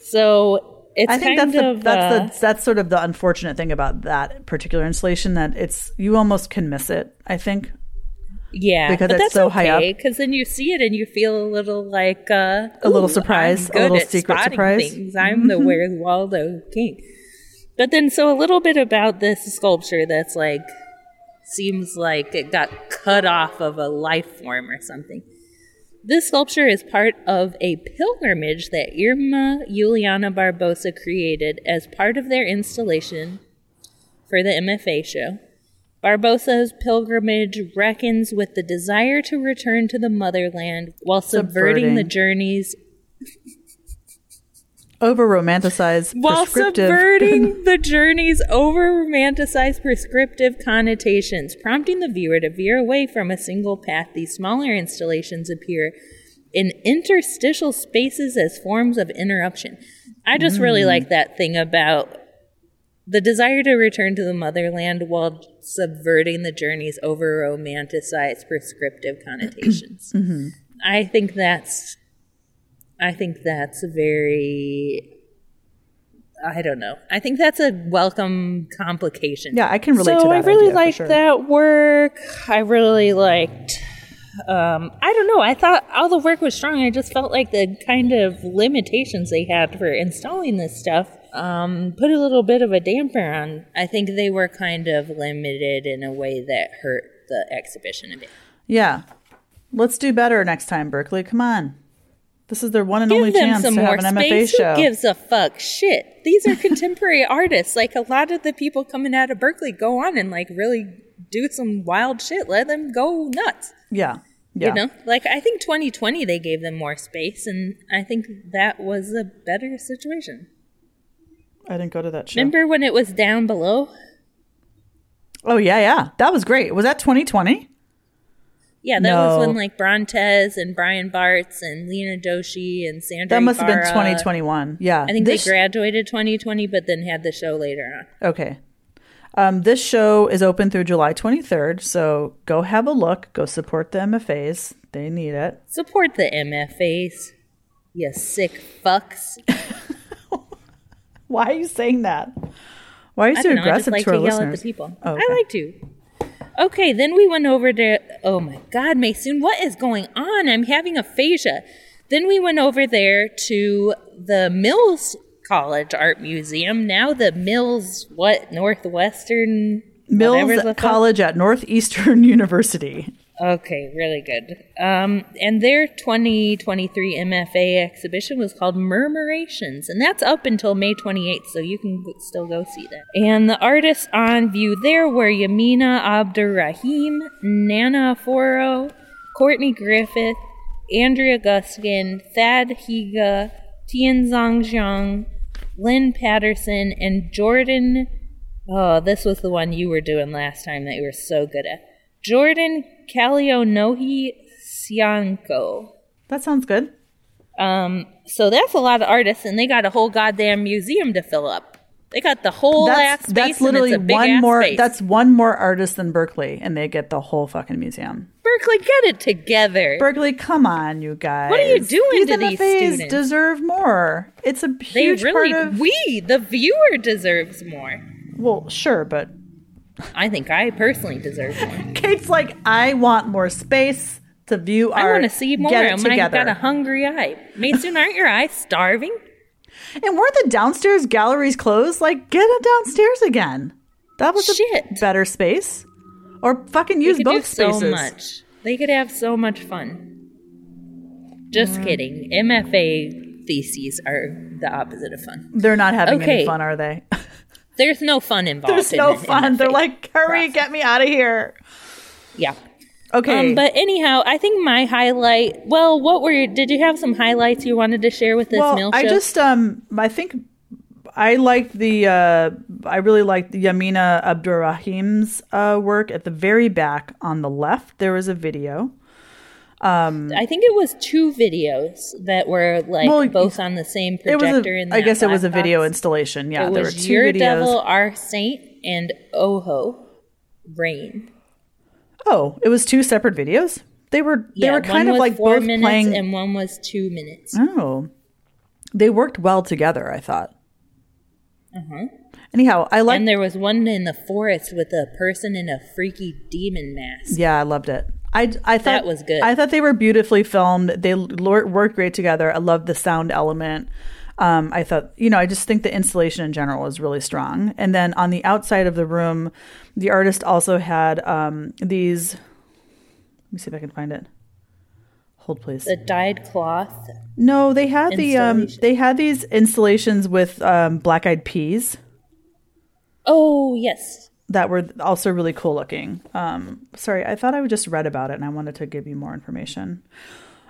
[SPEAKER 1] So it's
[SPEAKER 2] I think that's the that's
[SPEAKER 1] uh,
[SPEAKER 2] the that's sort of the unfortunate thing about that particular installation that it's you almost can miss it. I think
[SPEAKER 1] Yeah,
[SPEAKER 2] because
[SPEAKER 1] but
[SPEAKER 2] it's
[SPEAKER 1] that's
[SPEAKER 2] so high up.
[SPEAKER 1] Because then you see it and you feel a little like uh,
[SPEAKER 2] A little surprise, a little secret surprise. Mm-hmm.
[SPEAKER 1] Things. I'm the Where's Waldo King. But then, so a little bit about this sculpture that's like seems like it got cut off of a life form or something. This sculpture is part of a pilgrimage that Irma Juliana Barbosa created as part of their installation for the MFA show. Barbosa's pilgrimage reckons with the desire to return to the motherland while subverting, the journey's (laughs)
[SPEAKER 2] over romanticized
[SPEAKER 1] while
[SPEAKER 2] prescriptive
[SPEAKER 1] subverting (laughs) the journey's over romanticized prescriptive connotations, prompting the viewer to veer away from a single path. These smaller installations appear in interstitial spaces as forms of interruption. I just really
[SPEAKER 2] Mm.
[SPEAKER 1] like that thing about the desire to return to the motherland while subverting the journey's over romanticized prescriptive connotations. (clears throat)
[SPEAKER 2] Mm-hmm.
[SPEAKER 1] I think that's I think that's very I don't know. I think that's a welcome complication.
[SPEAKER 2] Yeah, I can relate
[SPEAKER 1] so
[SPEAKER 2] to that
[SPEAKER 1] I really liked
[SPEAKER 2] sure.
[SPEAKER 1] that work. I really liked um, I don't know. I thought all the work was strong. I just felt like the kind of limitations they had for installing this stuff um, put a little bit of a damper on. I think they were kind of limited in a way that hurt the exhibition a bit.
[SPEAKER 2] Yeah, let's do better next time, Berkeley. Come on, this is their one and only
[SPEAKER 1] Give them
[SPEAKER 2] chance to have an MFA
[SPEAKER 1] space.
[SPEAKER 2] show.
[SPEAKER 1] Who gives a fuck? Shit. These are (laughs) contemporary artists. Like a lot of the people coming out of Berkeley go on and like really do some wild shit. Let them go nuts.
[SPEAKER 2] yeah, yeah.
[SPEAKER 1] You know, like I think 2020 they gave them more space, and I think that was a better situation.
[SPEAKER 2] I didn't go to that show.
[SPEAKER 1] Remember when it was down below?
[SPEAKER 2] Oh yeah, yeah, that was great. Was that 2020?
[SPEAKER 1] Yeah, that was
[SPEAKER 2] No.
[SPEAKER 1] when like Brontes and Brian Bartz and Lena Doshi and Sandra.
[SPEAKER 2] That must have been 2021. Yeah,
[SPEAKER 1] I think
[SPEAKER 2] this,
[SPEAKER 1] they graduated 2020, but then had the show later on.
[SPEAKER 2] Okay. Um, this show is open through July 23rd, so go have a look. Go support the MFAs. They need it.
[SPEAKER 1] Support the MFAs, you sick fucks. (laughs)
[SPEAKER 2] Why are you saying that? Why are you so
[SPEAKER 1] know. I just
[SPEAKER 2] aggressive
[SPEAKER 1] like
[SPEAKER 2] to
[SPEAKER 1] to,
[SPEAKER 2] our
[SPEAKER 1] yell at the
[SPEAKER 2] listeners?
[SPEAKER 1] people.
[SPEAKER 2] Oh, okay.
[SPEAKER 1] I like to. Okay, then we went over to. Oh my God, Mason, what is going on? I'm having aphasia. Then we went over there to the Mills College Art Museum. Now the Mills, what Northwestern
[SPEAKER 2] Mills? College at Northeastern (laughs) University.
[SPEAKER 1] Okay, really good. Um, and their 2023 MFA exhibition was called Murmurations, and that's up until May 28th, so you can still go see that. And the artists on view there were Yamina Abdurrahim, Nana Foro, Courtney Griffith, Andrea Guskin, Thad Higa, Tianzong Zhang, Lynn Patterson, and Jordan. Oh, this was the one you were doing last time that you were so good at. Jordan Kalionohi Sianko.
[SPEAKER 2] That sounds good.
[SPEAKER 1] Um, so that's a lot of artists, and they got a whole goddamn museum to fill up. They got the whole ass
[SPEAKER 2] That's
[SPEAKER 1] space.
[SPEAKER 2] that's literally
[SPEAKER 1] it's a big
[SPEAKER 2] one
[SPEAKER 1] ass
[SPEAKER 2] more.
[SPEAKER 1] space.
[SPEAKER 2] That's one more artist than Berkeley, and they get the whole fucking museum.
[SPEAKER 1] Berkeley. Get it together.
[SPEAKER 2] Berkeley, come on, you guys.
[SPEAKER 1] What are you doing
[SPEAKER 2] these
[SPEAKER 1] to these
[SPEAKER 2] MFAs
[SPEAKER 1] students?
[SPEAKER 2] deserve more. It's a
[SPEAKER 1] they
[SPEAKER 2] huge
[SPEAKER 1] really,
[SPEAKER 2] part of.
[SPEAKER 1] we, the viewer, deserves more.
[SPEAKER 2] Well, sure, but (laughs)
[SPEAKER 1] I think I personally deserve one.
[SPEAKER 2] Kate's like, I want more space to view
[SPEAKER 1] I want to see more.
[SPEAKER 2] Get
[SPEAKER 1] I
[SPEAKER 2] it
[SPEAKER 1] might
[SPEAKER 2] together.
[SPEAKER 1] got a hungry eye. Maysoun, aren't your eyes starving?
[SPEAKER 2] And weren't the downstairs galleries closed? Like, get it downstairs again. That was a
[SPEAKER 1] Shit.
[SPEAKER 2] better space. Or fucking use both
[SPEAKER 1] do so much. They could have so much fun. Just
[SPEAKER 2] Mm.
[SPEAKER 1] kidding. MFA theses are the opposite of fun.
[SPEAKER 2] They're not having any fun, are they? (laughs)
[SPEAKER 1] There's no fun involved.
[SPEAKER 2] There's
[SPEAKER 1] in
[SPEAKER 2] no
[SPEAKER 1] the
[SPEAKER 2] fun. They're like, hurry,
[SPEAKER 1] process.
[SPEAKER 2] get me out of here.
[SPEAKER 1] yeah.
[SPEAKER 2] Okay.
[SPEAKER 1] Um, but anyhow, I think my highlight. Well, what were? You did you have some highlights you wanted to share with this
[SPEAKER 2] well,
[SPEAKER 1] meal show?
[SPEAKER 2] I just um I think I liked the uh I really liked Yamina Abdurrahim's uh work at the very back on the left. There was a video.
[SPEAKER 1] I think it was two videos that were like
[SPEAKER 2] Well,
[SPEAKER 1] both on the same projector.
[SPEAKER 2] a,
[SPEAKER 1] in
[SPEAKER 2] I guess it was a video
[SPEAKER 1] box.
[SPEAKER 2] installation. Yeah,
[SPEAKER 1] It
[SPEAKER 2] there were two
[SPEAKER 1] Your
[SPEAKER 2] videos.
[SPEAKER 1] Devil, Our Saint, and Oho, Rain.
[SPEAKER 2] Oh, it was two separate videos. They were they
[SPEAKER 1] Yeah,
[SPEAKER 2] were kind of like
[SPEAKER 1] four
[SPEAKER 2] both
[SPEAKER 1] minutes
[SPEAKER 2] playing.
[SPEAKER 1] and one was two minutes.
[SPEAKER 2] oh, they worked well together. I thought.
[SPEAKER 1] Uh-huh.
[SPEAKER 2] Anyhow, I like.
[SPEAKER 1] and there was one in the forest with a person in a freaky demon mask.
[SPEAKER 2] Yeah, I loved it. I, I thought
[SPEAKER 1] That was good.
[SPEAKER 2] I thought they were beautifully filmed. They l- worked great together. I loved the sound element. Um, I thought, you know, I just think the installation in general was really strong. And then on the outside of the room, the artist also had um, these. Let me see if I can find it. Hold, please.
[SPEAKER 1] The dyed cloth.
[SPEAKER 2] No, they had the um, they had these installations with um, black eyed peas
[SPEAKER 1] Oh yes,
[SPEAKER 2] that were also really cool looking. Um, sorry, I thought I would just read about it and I wanted to give you more information.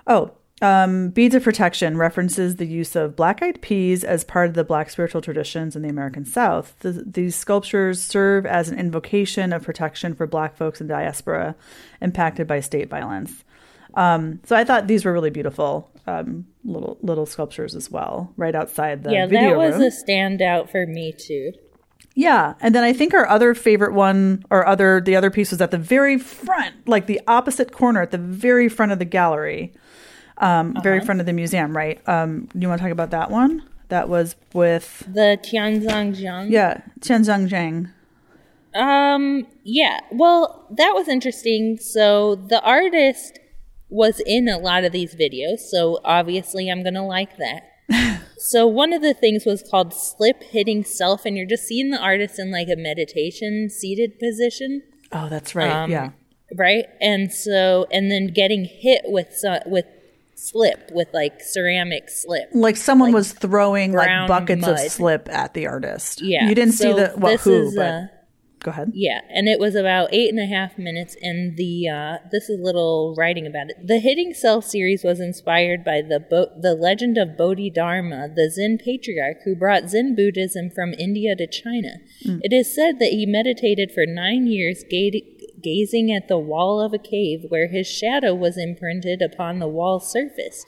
[SPEAKER 2] Oh, um, Beads of Protection references the use of black eyed peas as part of the black spiritual traditions in the American South. The, these sculptures serve as an invocation of protection for black folks in diaspora impacted by state violence. Um, so I thought these were really beautiful um, little little sculptures as well, right outside the
[SPEAKER 1] yeah,
[SPEAKER 2] video
[SPEAKER 1] that was
[SPEAKER 2] room.
[SPEAKER 1] a standout for me too.
[SPEAKER 2] Yeah, and then I think our other favorite one, or other the other piece was at the very front, like the opposite corner, at the very front of the gallery, um,
[SPEAKER 1] Uh-huh.
[SPEAKER 2] very front of the museum. Right? Um, you want to talk about that one? That was with
[SPEAKER 1] The Tianzang Jiang.
[SPEAKER 2] yeah, Qianzhang Zhang.
[SPEAKER 1] Um, yeah. Well, that was interesting. So the artist was in a lot of these videos, so obviously I'm gonna like that. (laughs) so one of the things was called slip hitting self, and you're just seeing the artist in like a meditation seated position,
[SPEAKER 2] Oh, that's right.
[SPEAKER 1] Um,
[SPEAKER 2] yeah,
[SPEAKER 1] right? And so, and then getting hit with so- with slip with like ceramic slip.
[SPEAKER 2] like someone was throwing like buckets of slip at the artist.
[SPEAKER 1] Yeah,
[SPEAKER 2] you didn't see the what
[SPEAKER 1] this
[SPEAKER 2] who, but
[SPEAKER 1] uh,
[SPEAKER 2] go ahead.
[SPEAKER 1] Yeah, and it was about eight and a half minutes. And the uh, this is a little writing about it. The Hitting Self series was inspired by the Bo- the legend of Bodhidharma, the Zen patriarch who brought Zen Buddhism from India to China. It is said that he meditated for nine years, ga- gazing at the wall of a cave where his shadow was imprinted upon the wall surface.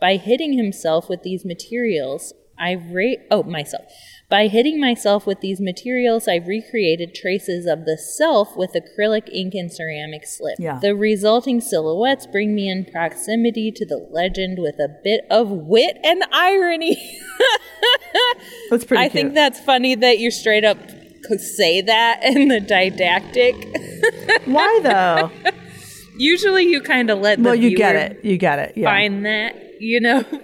[SPEAKER 1] By hitting himself with these materials, I ra- oh myself. By hitting myself with these materials, I've recreated traces of the self with acrylic ink and ceramic slip.
[SPEAKER 2] Yeah.
[SPEAKER 1] The resulting silhouettes bring me in proximity to the legend with a bit of wit and irony. (laughs)
[SPEAKER 2] That's pretty.
[SPEAKER 1] I
[SPEAKER 2] cute.
[SPEAKER 1] think that's funny that you straight up say that in the didactic.
[SPEAKER 2] Why though? (laughs)
[SPEAKER 1] Usually you kind of let the
[SPEAKER 2] well, you get it. You get it. Yeah.
[SPEAKER 1] find that, you know. (laughs)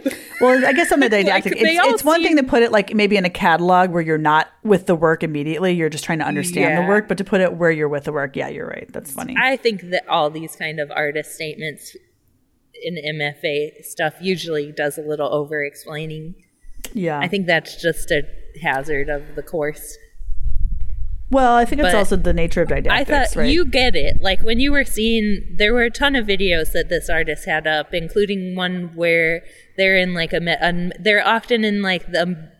[SPEAKER 2] Well, I guess on the didactic,
[SPEAKER 1] Like,
[SPEAKER 2] it's, it's one thing to put it like maybe in a catalog where you're not with the work immediately. You're just trying to understand
[SPEAKER 1] Yeah.
[SPEAKER 2] the work, but to put it where you're with the work, yeah, you're right. That's funny.
[SPEAKER 1] I think that all these kind of artist statements in MFA stuff usually does a little over explaining.
[SPEAKER 2] yeah.
[SPEAKER 1] I think that's just a hazard of the course.
[SPEAKER 2] Well, I think it's also the nature of didactics.
[SPEAKER 1] I thought
[SPEAKER 2] right?
[SPEAKER 1] you get it. Like when you were seeing, there were a ton of videos that this artist had up, including one where they're in like a, a they're often in like the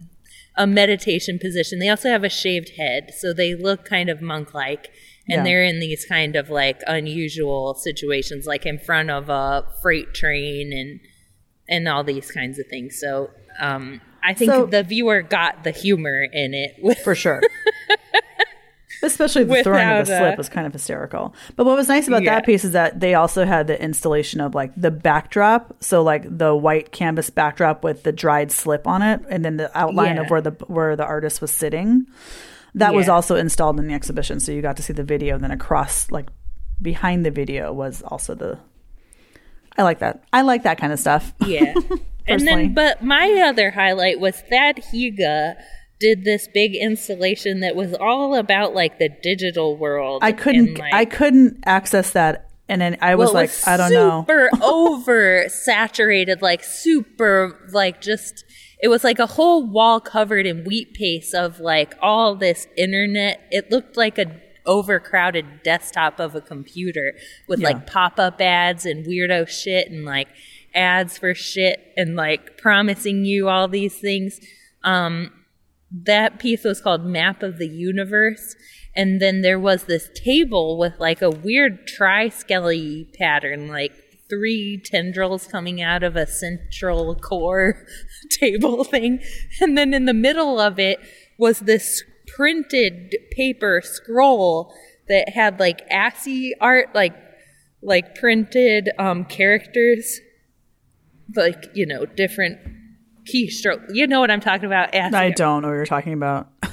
[SPEAKER 1] a meditation position. They also have a shaved head, so they look kind of monk like. And
[SPEAKER 2] Yeah.
[SPEAKER 1] they're in these kind of like unusual situations, like in front of a freight train and and all these kinds of things. So um, I think
[SPEAKER 2] So-
[SPEAKER 1] the viewer got the humor in it. With,
[SPEAKER 2] for sure. (laughs) Especially the throwing of the slip was kind of hysterical. But what was nice about
[SPEAKER 1] Yeah.
[SPEAKER 2] that piece is that they also had the installation of like the backdrop, so like the white canvas backdrop with the dried slip on it, and then the outline
[SPEAKER 1] Yeah.
[SPEAKER 2] of where the where the artist was sitting. That was also installed in the exhibition, so you got to see the video. And then across, like behind the video, was also the. I like that. I like that kind of stuff.
[SPEAKER 1] Yeah. (laughs) and then, but my other highlight was that Higa did this big installation that was all about like the digital world.
[SPEAKER 2] I couldn't.
[SPEAKER 1] and, like,
[SPEAKER 2] I couldn't access that, and then I was
[SPEAKER 1] well,
[SPEAKER 2] like, I don't know.
[SPEAKER 1] super (laughs) over saturated, like super, like just. It was like a whole wall covered in wheat paste of like all this internet. It looked like a overcrowded desktop of a computer with
[SPEAKER 2] Yeah.
[SPEAKER 1] like pop up ads and weirdo shit and like ads for shit and like promising you all these things. Um, that piece was called Map of the Universe. And then there was this table with like a weird tri-skelly pattern, like three tendrils coming out of a central core (laughs) table thing. And then in the middle of it was this printed paper scroll that had like ASCII art, like like printed um, characters, like you know different keystroke. You know what I'm talking about?
[SPEAKER 2] I don't know what you're talking about. (laughs)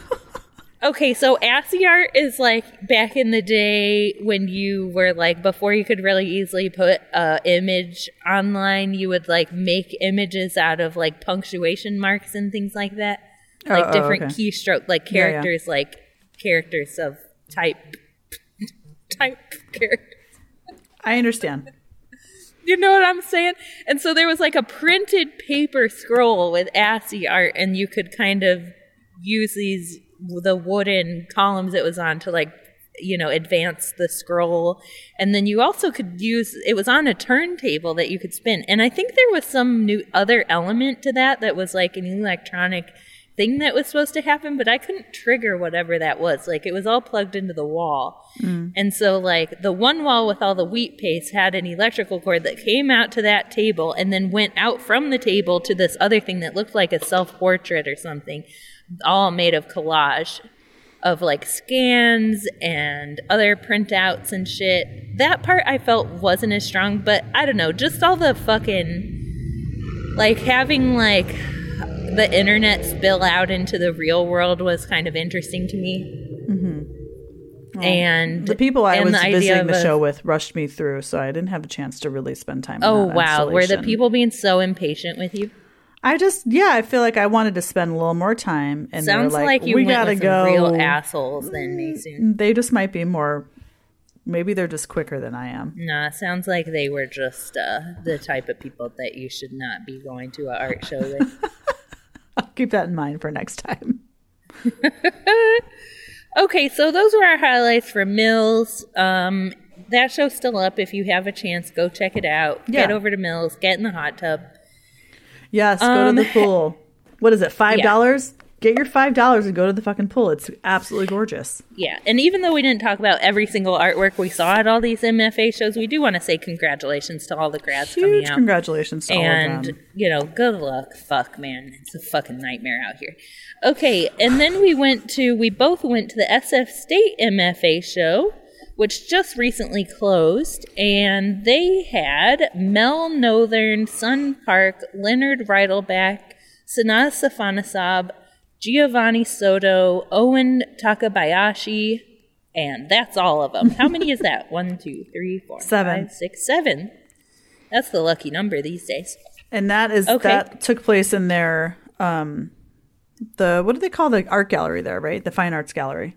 [SPEAKER 1] Okay, so ASCII art is like back in the day when you were like before you could really easily put a image online, you would like make images out of like punctuation marks and things like that. Oh, like
[SPEAKER 2] Oh, oh,
[SPEAKER 1] different
[SPEAKER 2] okay.
[SPEAKER 1] keystroke like
[SPEAKER 2] Yeah, yeah.
[SPEAKER 1] characters like characters of type (laughs) type characters.
[SPEAKER 2] I understand. (laughs)
[SPEAKER 1] You know what I'm saying? And so there was like a printed paper scroll with ASCII art, and you could kind of use these the wooden columns it was on to like you know advance the scroll and then you also could use it was on a turntable that you could spin and i think there was some new other element to that that was like an electronic thing that was supposed to happen but i couldn't trigger whatever that was. Like it was all plugged into the wall. Mm. And so, like, the one wall with all the wheat paste had an electrical cord that came out to that table and then went out from the table to this other thing that looked like a self portrait or something, all made of collage of like scans and other printouts and shit. That part I felt wasn't as strong, but I don't know, just all the fucking like having like the internet spill out into the real world was kind of interesting to me. And
[SPEAKER 2] The people I was
[SPEAKER 1] the
[SPEAKER 2] visiting the
[SPEAKER 1] a-
[SPEAKER 2] show with rushed me through, so I didn't have a chance to really spend time.
[SPEAKER 1] Oh wow, were the people being so impatient with you?
[SPEAKER 2] I just, yeah, I feel like I wanted to spend a little more time, and
[SPEAKER 1] Sounds like,
[SPEAKER 2] like,
[SPEAKER 1] you
[SPEAKER 2] we gotta go.
[SPEAKER 1] real assholes then, Maysoun.
[SPEAKER 2] They just might be more. Maybe they're just quicker than I am.
[SPEAKER 1] Nah, sounds like they were just uh, the type of people that you should not be going to an art show with. (laughs)
[SPEAKER 2] Keep that in mind for next time. (laughs)
[SPEAKER 1] okay, so those were our highlights for Mills. Um, that show's still up. If you have a chance, go check it out. Get over to Mills. Get in the hot tub.
[SPEAKER 2] Yes, go
[SPEAKER 1] Um,
[SPEAKER 2] to the pool. What is it? Five dollars? (laughs) Get your five dollars and go to the fucking pool. It's absolutely gorgeous.
[SPEAKER 1] Yeah, and even though we didn't talk about every single artwork we saw at all these MFA shows, we do want to say congratulations to all the grads coming
[SPEAKER 2] Huge
[SPEAKER 1] out.
[SPEAKER 2] congratulations to all of
[SPEAKER 1] and you know good luck fuck man it's a fucking nightmare out here okay and then we went to we both went to the sf state mfa show which just recently closed and they had mel northern sun park leonard Reidelbach, sanaa safanasab giovanni soto owen takabayashi and that's all of them how many is that (laughs) one two three four
[SPEAKER 2] Seven.
[SPEAKER 1] five, six seven that's the lucky number these days.
[SPEAKER 2] And that is
[SPEAKER 1] Okay.
[SPEAKER 2] that took place in their um the what do they call the art gallery there, right? The fine arts gallery.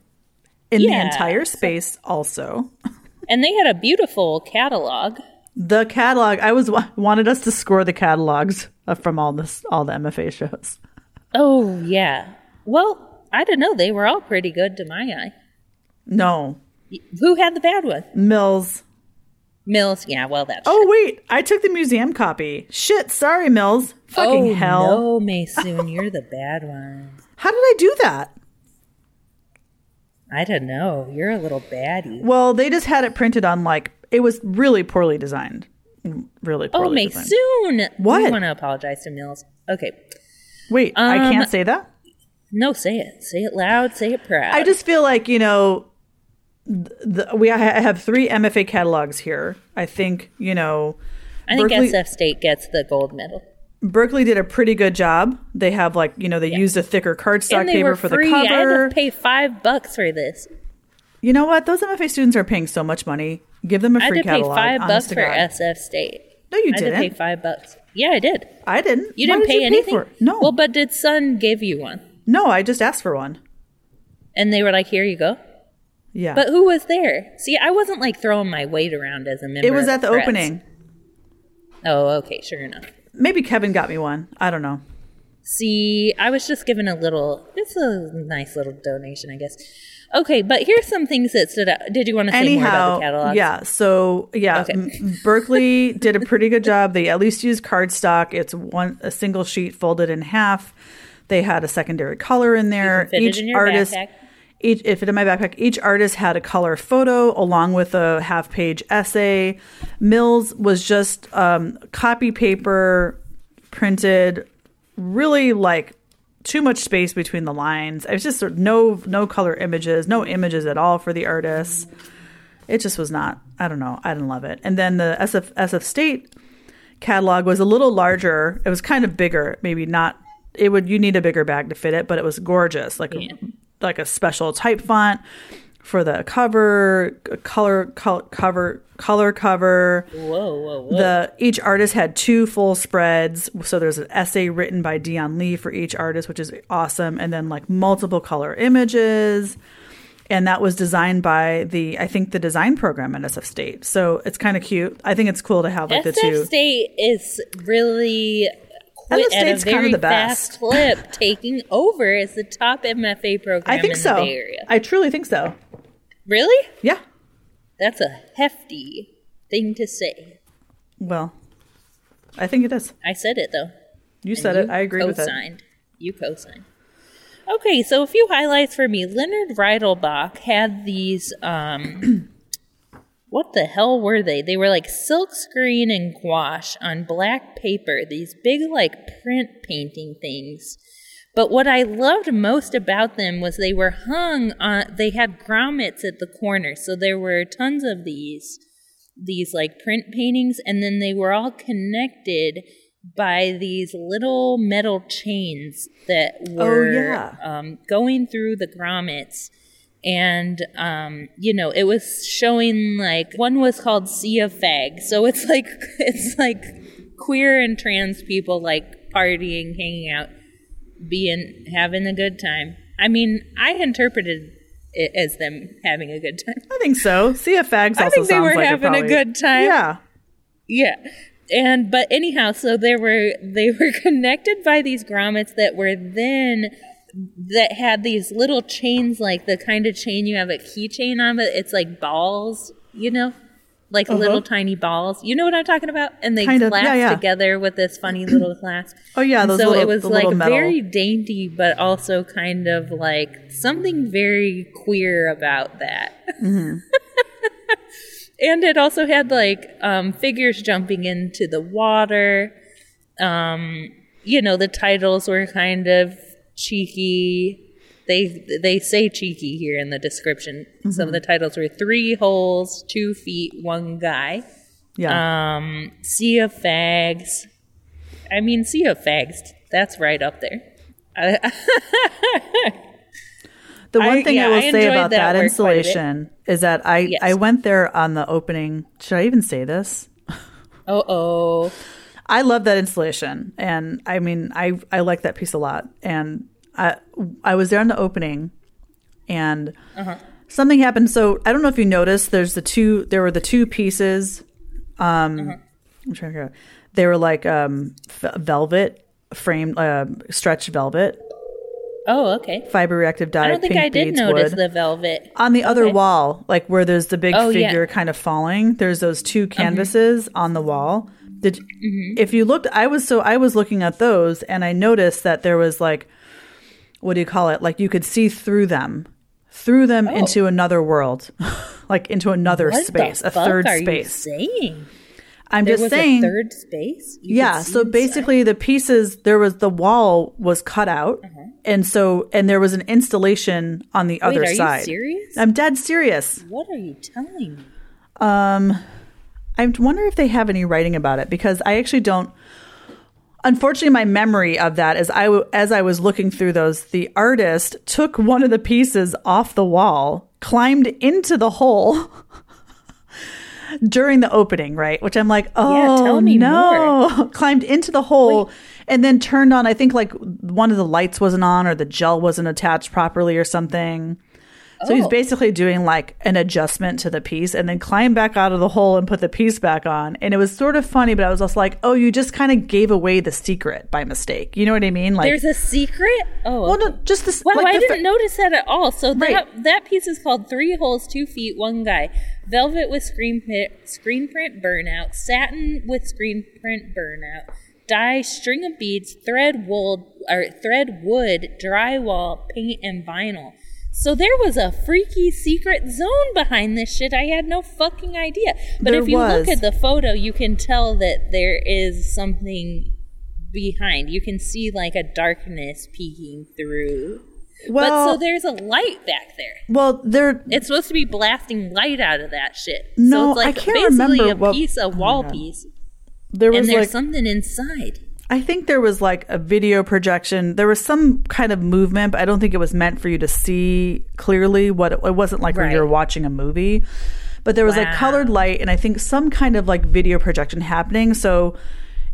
[SPEAKER 2] In the entire space also. (laughs)
[SPEAKER 1] And they had a beautiful catalog.
[SPEAKER 2] The catalog I was wanted us to score the catalogs from all this all the MFA shows.
[SPEAKER 1] Oh, yeah. Well, I don't know. They were all pretty good to my eye.
[SPEAKER 2] No.
[SPEAKER 1] Who had the bad one?
[SPEAKER 2] Mills.
[SPEAKER 1] Mills. Yeah, well, that's.
[SPEAKER 2] Oh wait, I took the museum copy. Shit, sorry Mills. Fucking hell.
[SPEAKER 1] oh,
[SPEAKER 2] hell.
[SPEAKER 1] no, Maysoun, you're the bad one.
[SPEAKER 2] How did I do that?
[SPEAKER 1] I don't know. You're a little baddie.
[SPEAKER 2] Well, they just had it printed on like it was really poorly designed. Really
[SPEAKER 1] Oh,
[SPEAKER 2] poorly designed.
[SPEAKER 1] Oh Maysoun.
[SPEAKER 2] What?
[SPEAKER 1] We want to apologize to Mills. Okay.
[SPEAKER 2] Wait, I
[SPEAKER 1] Um,
[SPEAKER 2] can't say that?
[SPEAKER 1] No, say it. Say it loud. Say it proud.
[SPEAKER 2] I just feel like, you know, the, we I have three MFA catalogs here. I think, you know,
[SPEAKER 1] I think
[SPEAKER 2] Berkeley-
[SPEAKER 1] SF State gets the gold medal.
[SPEAKER 2] Berkeley did a pretty good job. They have like you know they used a thicker cardstock
[SPEAKER 1] and they
[SPEAKER 2] paper
[SPEAKER 1] were
[SPEAKER 2] for
[SPEAKER 1] free.
[SPEAKER 2] the
[SPEAKER 1] I had
[SPEAKER 2] cover.
[SPEAKER 1] to pay five bucks for this.
[SPEAKER 2] you know what? Those MFA students are paying so much money. Give them a
[SPEAKER 1] I had
[SPEAKER 2] free
[SPEAKER 1] to pay
[SPEAKER 2] catalog.
[SPEAKER 1] five bucks for
[SPEAKER 2] God.
[SPEAKER 1] SF State.
[SPEAKER 2] No, you
[SPEAKER 1] I had to pay
[SPEAKER 2] didn't.
[SPEAKER 1] five bucks. Yeah, I did.
[SPEAKER 2] I didn't.
[SPEAKER 1] You didn't
[SPEAKER 2] did
[SPEAKER 1] pay
[SPEAKER 2] you
[SPEAKER 1] anything.
[SPEAKER 2] for it? No.
[SPEAKER 1] Well, but did Sun give you one?
[SPEAKER 2] No, I just asked for one.
[SPEAKER 1] And they were like, "Here you go."
[SPEAKER 2] Yeah.
[SPEAKER 1] But who was there? See, I wasn't like throwing my weight around as a member.
[SPEAKER 2] it was at the opening.
[SPEAKER 1] Oh, okay, sure enough.
[SPEAKER 2] Maybe Kevin got me one. I don't know.
[SPEAKER 1] See, I was just given a little. It's a nice little donation, I guess. Okay, but here's some things that stood out. Did you want to say more about
[SPEAKER 2] Anyhow,
[SPEAKER 1] the catalog?
[SPEAKER 2] yeah. So yeah,
[SPEAKER 1] Okay.
[SPEAKER 2] M- Berkeley did a pretty good job. They at least used cardstock. It's one a single sheet folded in half. They had a secondary color in there.
[SPEAKER 1] it
[SPEAKER 2] each
[SPEAKER 1] in
[SPEAKER 2] artist,
[SPEAKER 1] backpack.
[SPEAKER 2] each it fit in my backpack. Each artist had a color photo along with a half page essay. Mills was just um, copy paper printed, really like too much space between the lines. It's just sort of no no color images, no images at all for the artists. It just was not. I don't know. I didn't love it. And then the SF SF State catalog was a little larger. It was kind of bigger, maybe not. It would you need a bigger bag to fit it, but it was gorgeous, like
[SPEAKER 1] Yeah.
[SPEAKER 2] a, like a special type font for the cover, color, color cover, color cover.
[SPEAKER 1] Whoa, whoa, whoa.
[SPEAKER 2] The each artist had two full spreads, so there's an essay written by Dion Lee for each artist, which is awesome, and then like multiple color images, and that was designed by the I think the design program at SF State. So it's kind of cute. I think it's cool to have like the
[SPEAKER 1] SF
[SPEAKER 2] two.
[SPEAKER 1] State is really quit
[SPEAKER 2] SF
[SPEAKER 1] at a
[SPEAKER 2] State's kind of the
[SPEAKER 1] fast
[SPEAKER 2] best.
[SPEAKER 1] clip, (laughs) taking over as the top MFA program
[SPEAKER 2] I think
[SPEAKER 1] in
[SPEAKER 2] so.
[SPEAKER 1] the Bay Area.
[SPEAKER 2] I truly think so.
[SPEAKER 1] Really?
[SPEAKER 2] Yeah.
[SPEAKER 1] That's a hefty thing to say.
[SPEAKER 2] Well, I think it is.
[SPEAKER 1] I said it though.
[SPEAKER 2] You said
[SPEAKER 1] You
[SPEAKER 2] it. I agree with it.
[SPEAKER 1] You co-signed. Okay, so a few highlights for me. Leonard Reidelbach had these. Um, what the hell were they? They were like silk screen and gouache on black paper. These big like print painting things. But what I loved most about them was they were hung on. They had grommets at the corner, so there were tons of these these like print paintings and then they were all connected by these little metal chains that were oh,
[SPEAKER 2] yeah.
[SPEAKER 1] um, going through the grommets and um, you know it was showing like one was called sea of fag so it's like (laughs) it's like queer and trans people like partying hanging out being having a good time i mean i interpreted it as them having a good time
[SPEAKER 2] I think so. sea of Fags also
[SPEAKER 1] I think they were
[SPEAKER 2] like
[SPEAKER 1] having a good time.
[SPEAKER 2] Yeah.
[SPEAKER 1] Yeah. And but anyhow, so they were they were (laughs) connected by these grommets that were then that had these little chains like the kind of chain you have a keychain on, but it's like balls, you know? Like little tiny balls. You know what I'm talking about? And they
[SPEAKER 2] Uh-huh. Kind yeah, yeah.
[SPEAKER 1] together with this funny little (clears throat) clasp.
[SPEAKER 2] Oh, yeah, those
[SPEAKER 1] so
[SPEAKER 2] little-
[SPEAKER 1] it was like very dainty, but also kind of like something very queer about that.
[SPEAKER 2] Mm-hmm. (laughs)
[SPEAKER 1] and it also had like um, figures jumping into the water. Um, you know, the titles were kind of cheeky. They they say cheeky here in the description. Some
[SPEAKER 2] Mm-hmm.
[SPEAKER 1] of the titles were three holes, two feet, one guy.
[SPEAKER 2] Yeah.
[SPEAKER 1] Um, sea of fags. I mean, sea of fags. That's right up there. (laughs)
[SPEAKER 2] The one
[SPEAKER 1] I-
[SPEAKER 2] thing
[SPEAKER 1] yeah,
[SPEAKER 2] I will
[SPEAKER 1] I
[SPEAKER 2] say about
[SPEAKER 1] that
[SPEAKER 2] that,
[SPEAKER 1] work quite a bit.
[SPEAKER 2] installation is that I
[SPEAKER 1] Yes.
[SPEAKER 2] I went there on the opening. Should I even say this?
[SPEAKER 1] Oh oh.
[SPEAKER 2] I love that installation, and I mean, I I like that piece a lot. And I I was there on the opening, and
[SPEAKER 1] Uh-huh.
[SPEAKER 2] something happened. So I don't know if you noticed. There's the two. There were the two pieces. Um,
[SPEAKER 1] Uh-huh.
[SPEAKER 2] I'm trying to figure out. They were like um, f- velvet framed, uh, stretched velvet,
[SPEAKER 1] Oh, okay.
[SPEAKER 2] fiber reactive dye.
[SPEAKER 1] I don't think I did notice
[SPEAKER 2] wood.
[SPEAKER 1] the velvet.
[SPEAKER 2] on the other
[SPEAKER 1] Okay.
[SPEAKER 2] wall, like where there's the big
[SPEAKER 1] Oh, yeah.
[SPEAKER 2] figure kind of falling, there's those two canvases on the wall. Did
[SPEAKER 1] Mm-hmm.
[SPEAKER 2] if you looked, I was so I was looking at those and I noticed that there was like, what do you call it? Like you could see through them, through them into another world, (laughs) like into another
[SPEAKER 1] Oh. What
[SPEAKER 2] space, a third space. I'm
[SPEAKER 1] there
[SPEAKER 2] just
[SPEAKER 1] was
[SPEAKER 2] saying.
[SPEAKER 1] a third space. You
[SPEAKER 2] yeah, so
[SPEAKER 1] inside?
[SPEAKER 2] basically the pieces there was the wall was cut out, and so and there was an installation on the other
[SPEAKER 1] Uh-huh. Wait, are
[SPEAKER 2] side.
[SPEAKER 1] you serious?
[SPEAKER 2] I'm dead serious.
[SPEAKER 1] What are you telling me?
[SPEAKER 2] Um, I wonder if they have any writing about it because I actually don't. Unfortunately, my memory of that is I w- as I was looking through those, the artist took one of the pieces off the wall, climbed into the hole (laughs) during the opening, right? Which I'm like, oh
[SPEAKER 1] tell me
[SPEAKER 2] no! (laughs) climbed into the hole and then turned on. I think like one of the lights wasn't on or the gel wasn't attached properly or something. So he's
[SPEAKER 1] Oh.
[SPEAKER 2] basically doing like an adjustment to the piece and then climbed back out of the hole and put the piece back on. And it was sort of funny, but I was also like, oh, you just kind of gave away the secret by mistake. You know what I mean? Like,
[SPEAKER 1] There's a secret. Oh,
[SPEAKER 2] well, no, just this.
[SPEAKER 1] Wow,
[SPEAKER 2] like
[SPEAKER 1] I
[SPEAKER 2] the
[SPEAKER 1] didn't
[SPEAKER 2] fa-
[SPEAKER 1] notice that at all. So that
[SPEAKER 2] Right.
[SPEAKER 1] that piece is called Three Holes, Two Feet, One Guy. Velvet with screen print, screen print burnout. Satin with screen print burnout. Dye, string of beads, thread wool or thread wood, drywall, paint, and vinyl. So there was a freaky secret zone behind this shit. I had no fucking idea. But
[SPEAKER 2] There
[SPEAKER 1] if you
[SPEAKER 2] was.
[SPEAKER 1] look at the photo, you can tell that there is something behind. You can see like a darkness peeking through.
[SPEAKER 2] Well,
[SPEAKER 1] but so there's a light back there.
[SPEAKER 2] well, there.
[SPEAKER 1] It's supposed to be blasting light out of that shit.
[SPEAKER 2] No,
[SPEAKER 1] so it's like
[SPEAKER 2] I can't
[SPEAKER 1] basically
[SPEAKER 2] remember
[SPEAKER 1] a
[SPEAKER 2] what-
[SPEAKER 1] piece, a
[SPEAKER 2] oh
[SPEAKER 1] wall piece,
[SPEAKER 2] There was
[SPEAKER 1] and there's
[SPEAKER 2] like
[SPEAKER 1] something inside.
[SPEAKER 2] I think there was like a video projection. There was some kind of movement, but I don't think it was meant for you to see clearly what it, it wasn't like when you were watching a movie. But there was like colored light and I think some kind of like video projection happening. So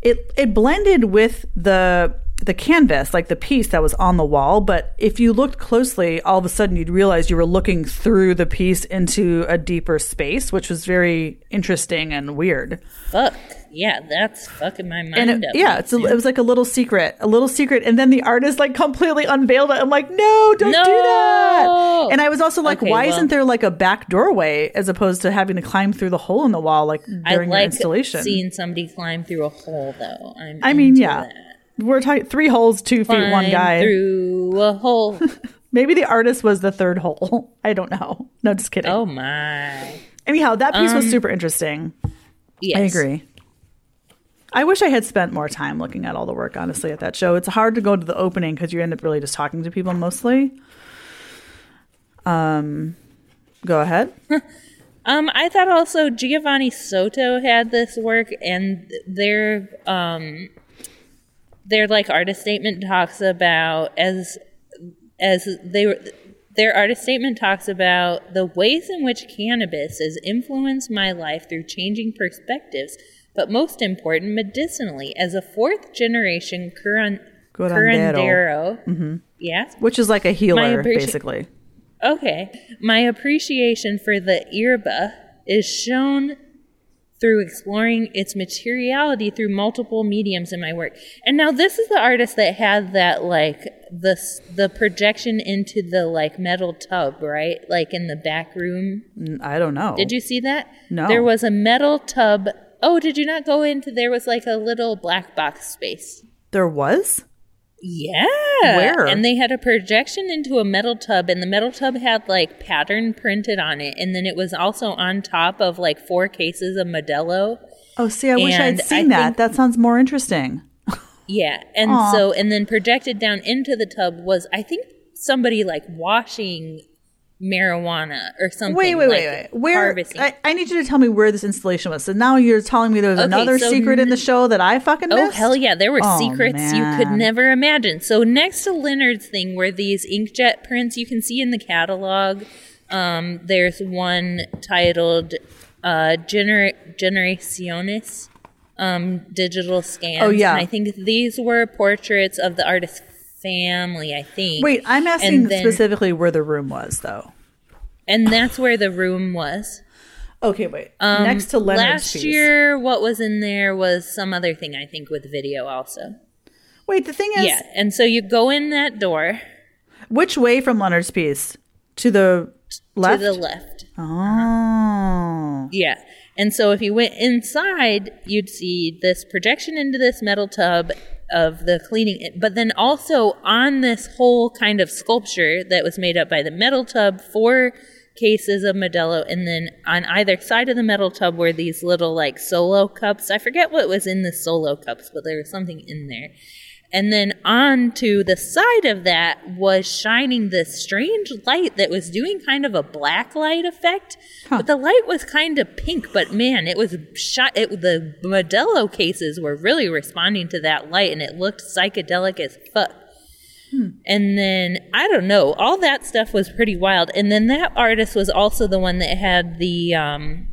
[SPEAKER 2] it it blended with the the canvas, like the piece that was on the wall. But if you looked closely, all of a sudden you'd realize you were looking through the piece into a deeper space, which was very interesting and weird.
[SPEAKER 1] Fuck. Yeah, that's fucking my mind
[SPEAKER 2] and it,
[SPEAKER 1] up.
[SPEAKER 2] yeah, it's a, it was like a little secret, a little secret, and then the artist like completely unveiled it. I'm like, no, don't do that. And I was also like,
[SPEAKER 1] Okay,
[SPEAKER 2] why
[SPEAKER 1] well-
[SPEAKER 2] isn't there like a back doorway as opposed to having to climb through the hole in the wall like
[SPEAKER 1] I
[SPEAKER 2] during your
[SPEAKER 1] like
[SPEAKER 2] installation?
[SPEAKER 1] seeing somebody climb through a hole, though. I'm
[SPEAKER 2] I mean, yeah,
[SPEAKER 1] that.
[SPEAKER 2] We're talking three holes, two feet, one guy.
[SPEAKER 1] through a hole. (laughs)
[SPEAKER 2] Maybe the artist was the third hole. (laughs) I don't know. No, just kidding.
[SPEAKER 1] oh my.
[SPEAKER 2] Anyhow, that piece was
[SPEAKER 1] Um,
[SPEAKER 2] super interesting.
[SPEAKER 1] Yes.
[SPEAKER 2] I agree. I wish I had spent more time looking at all the work, honestly, at that show. It's hard to go to the opening because you end up really just talking to people mostly. Um, go ahead. (laughs)
[SPEAKER 1] Um, I thought also Giovanni Soto had this work, and their um, their like artist statement talks about as as they were. Their artist statement talks about the ways in which cannabis has influenced my life through changing perspectives, but most important, medicinally. As a fourth generation curan-
[SPEAKER 2] Curandero.
[SPEAKER 1] curandero, mm-hmm. yes,
[SPEAKER 2] Which is like a healer,
[SPEAKER 1] appreci-
[SPEAKER 2] basically.
[SPEAKER 1] Okay. My appreciation for the yerba is shown through exploring its materiality through multiple mediums in my work. And now this is the artist that had that like the the projection into the like metal tub, right? Like in the back room.
[SPEAKER 2] I don't know.
[SPEAKER 1] Did you see that?
[SPEAKER 2] No.
[SPEAKER 1] There was a metal tub. Oh, did you not go into there was like a little black box space.
[SPEAKER 2] There was?
[SPEAKER 1] Yeah.
[SPEAKER 2] Where?
[SPEAKER 1] And they had a projection into a metal tub, and the metal tub had like pattern printed on it, and then it was also on top of like four cases of Modelo.
[SPEAKER 2] Oh, see, I wish I'd
[SPEAKER 1] And I
[SPEAKER 2] seen that.
[SPEAKER 1] think-
[SPEAKER 2] that sounds more interesting. (laughs)
[SPEAKER 1] Yeah. And
[SPEAKER 2] Aw.
[SPEAKER 1] so, and then projected down into the tub was, I think, somebody like washing marijuana or something.
[SPEAKER 2] Wait, wait,
[SPEAKER 1] like
[SPEAKER 2] wait, wait. Where? I, I need you to tell me where this installation was. So now you're telling me there's
[SPEAKER 1] Okay,
[SPEAKER 2] another
[SPEAKER 1] so
[SPEAKER 2] secret in the show that I fucking
[SPEAKER 1] Oh
[SPEAKER 2] missed?
[SPEAKER 1] hell yeah! There were
[SPEAKER 2] Oh,
[SPEAKER 1] secrets you could never imagine. So next to Leonard's thing were these inkjet prints you can see in the catalog. Um, there's one titled uh, Gener- Generaciones um, Digital Scans.
[SPEAKER 2] Oh, yeah.
[SPEAKER 1] and I think these were portraits of the artist's family. I think.
[SPEAKER 2] Wait, I'm asking
[SPEAKER 1] then-
[SPEAKER 2] specifically where the room was, though.
[SPEAKER 1] and that's where the room was.
[SPEAKER 2] Okay, wait.
[SPEAKER 1] Um,
[SPEAKER 2] Next to Leonard's piece.
[SPEAKER 1] last
[SPEAKER 2] piece.
[SPEAKER 1] year, what was in there was some other thing I think with video also.
[SPEAKER 2] Wait, the thing is,
[SPEAKER 1] Yeah, and so you go in that door.
[SPEAKER 2] which way from Leonard's piece? To the left?
[SPEAKER 1] to the left.
[SPEAKER 2] Oh.
[SPEAKER 1] Yeah. And so if you went inside, you'd see this projection into this metal tub of the cleaning, but then also on this whole kind of sculpture that was made up by the metal tub four cases of Modelo, and then on either side of the metal tub were these little like solo cups. I forget what was in the solo cups, but there was something in there. And then onto the side of that was shining this strange light that was doing kind of a black light effect.
[SPEAKER 2] Huh.
[SPEAKER 1] But the light was kind of pink, but man, it was shot. It, the Modelo cases were really responding to that light, and it looked psychedelic as fuck. And then I don't know, all that stuff was pretty wild. And then that artist was also the one that had the um,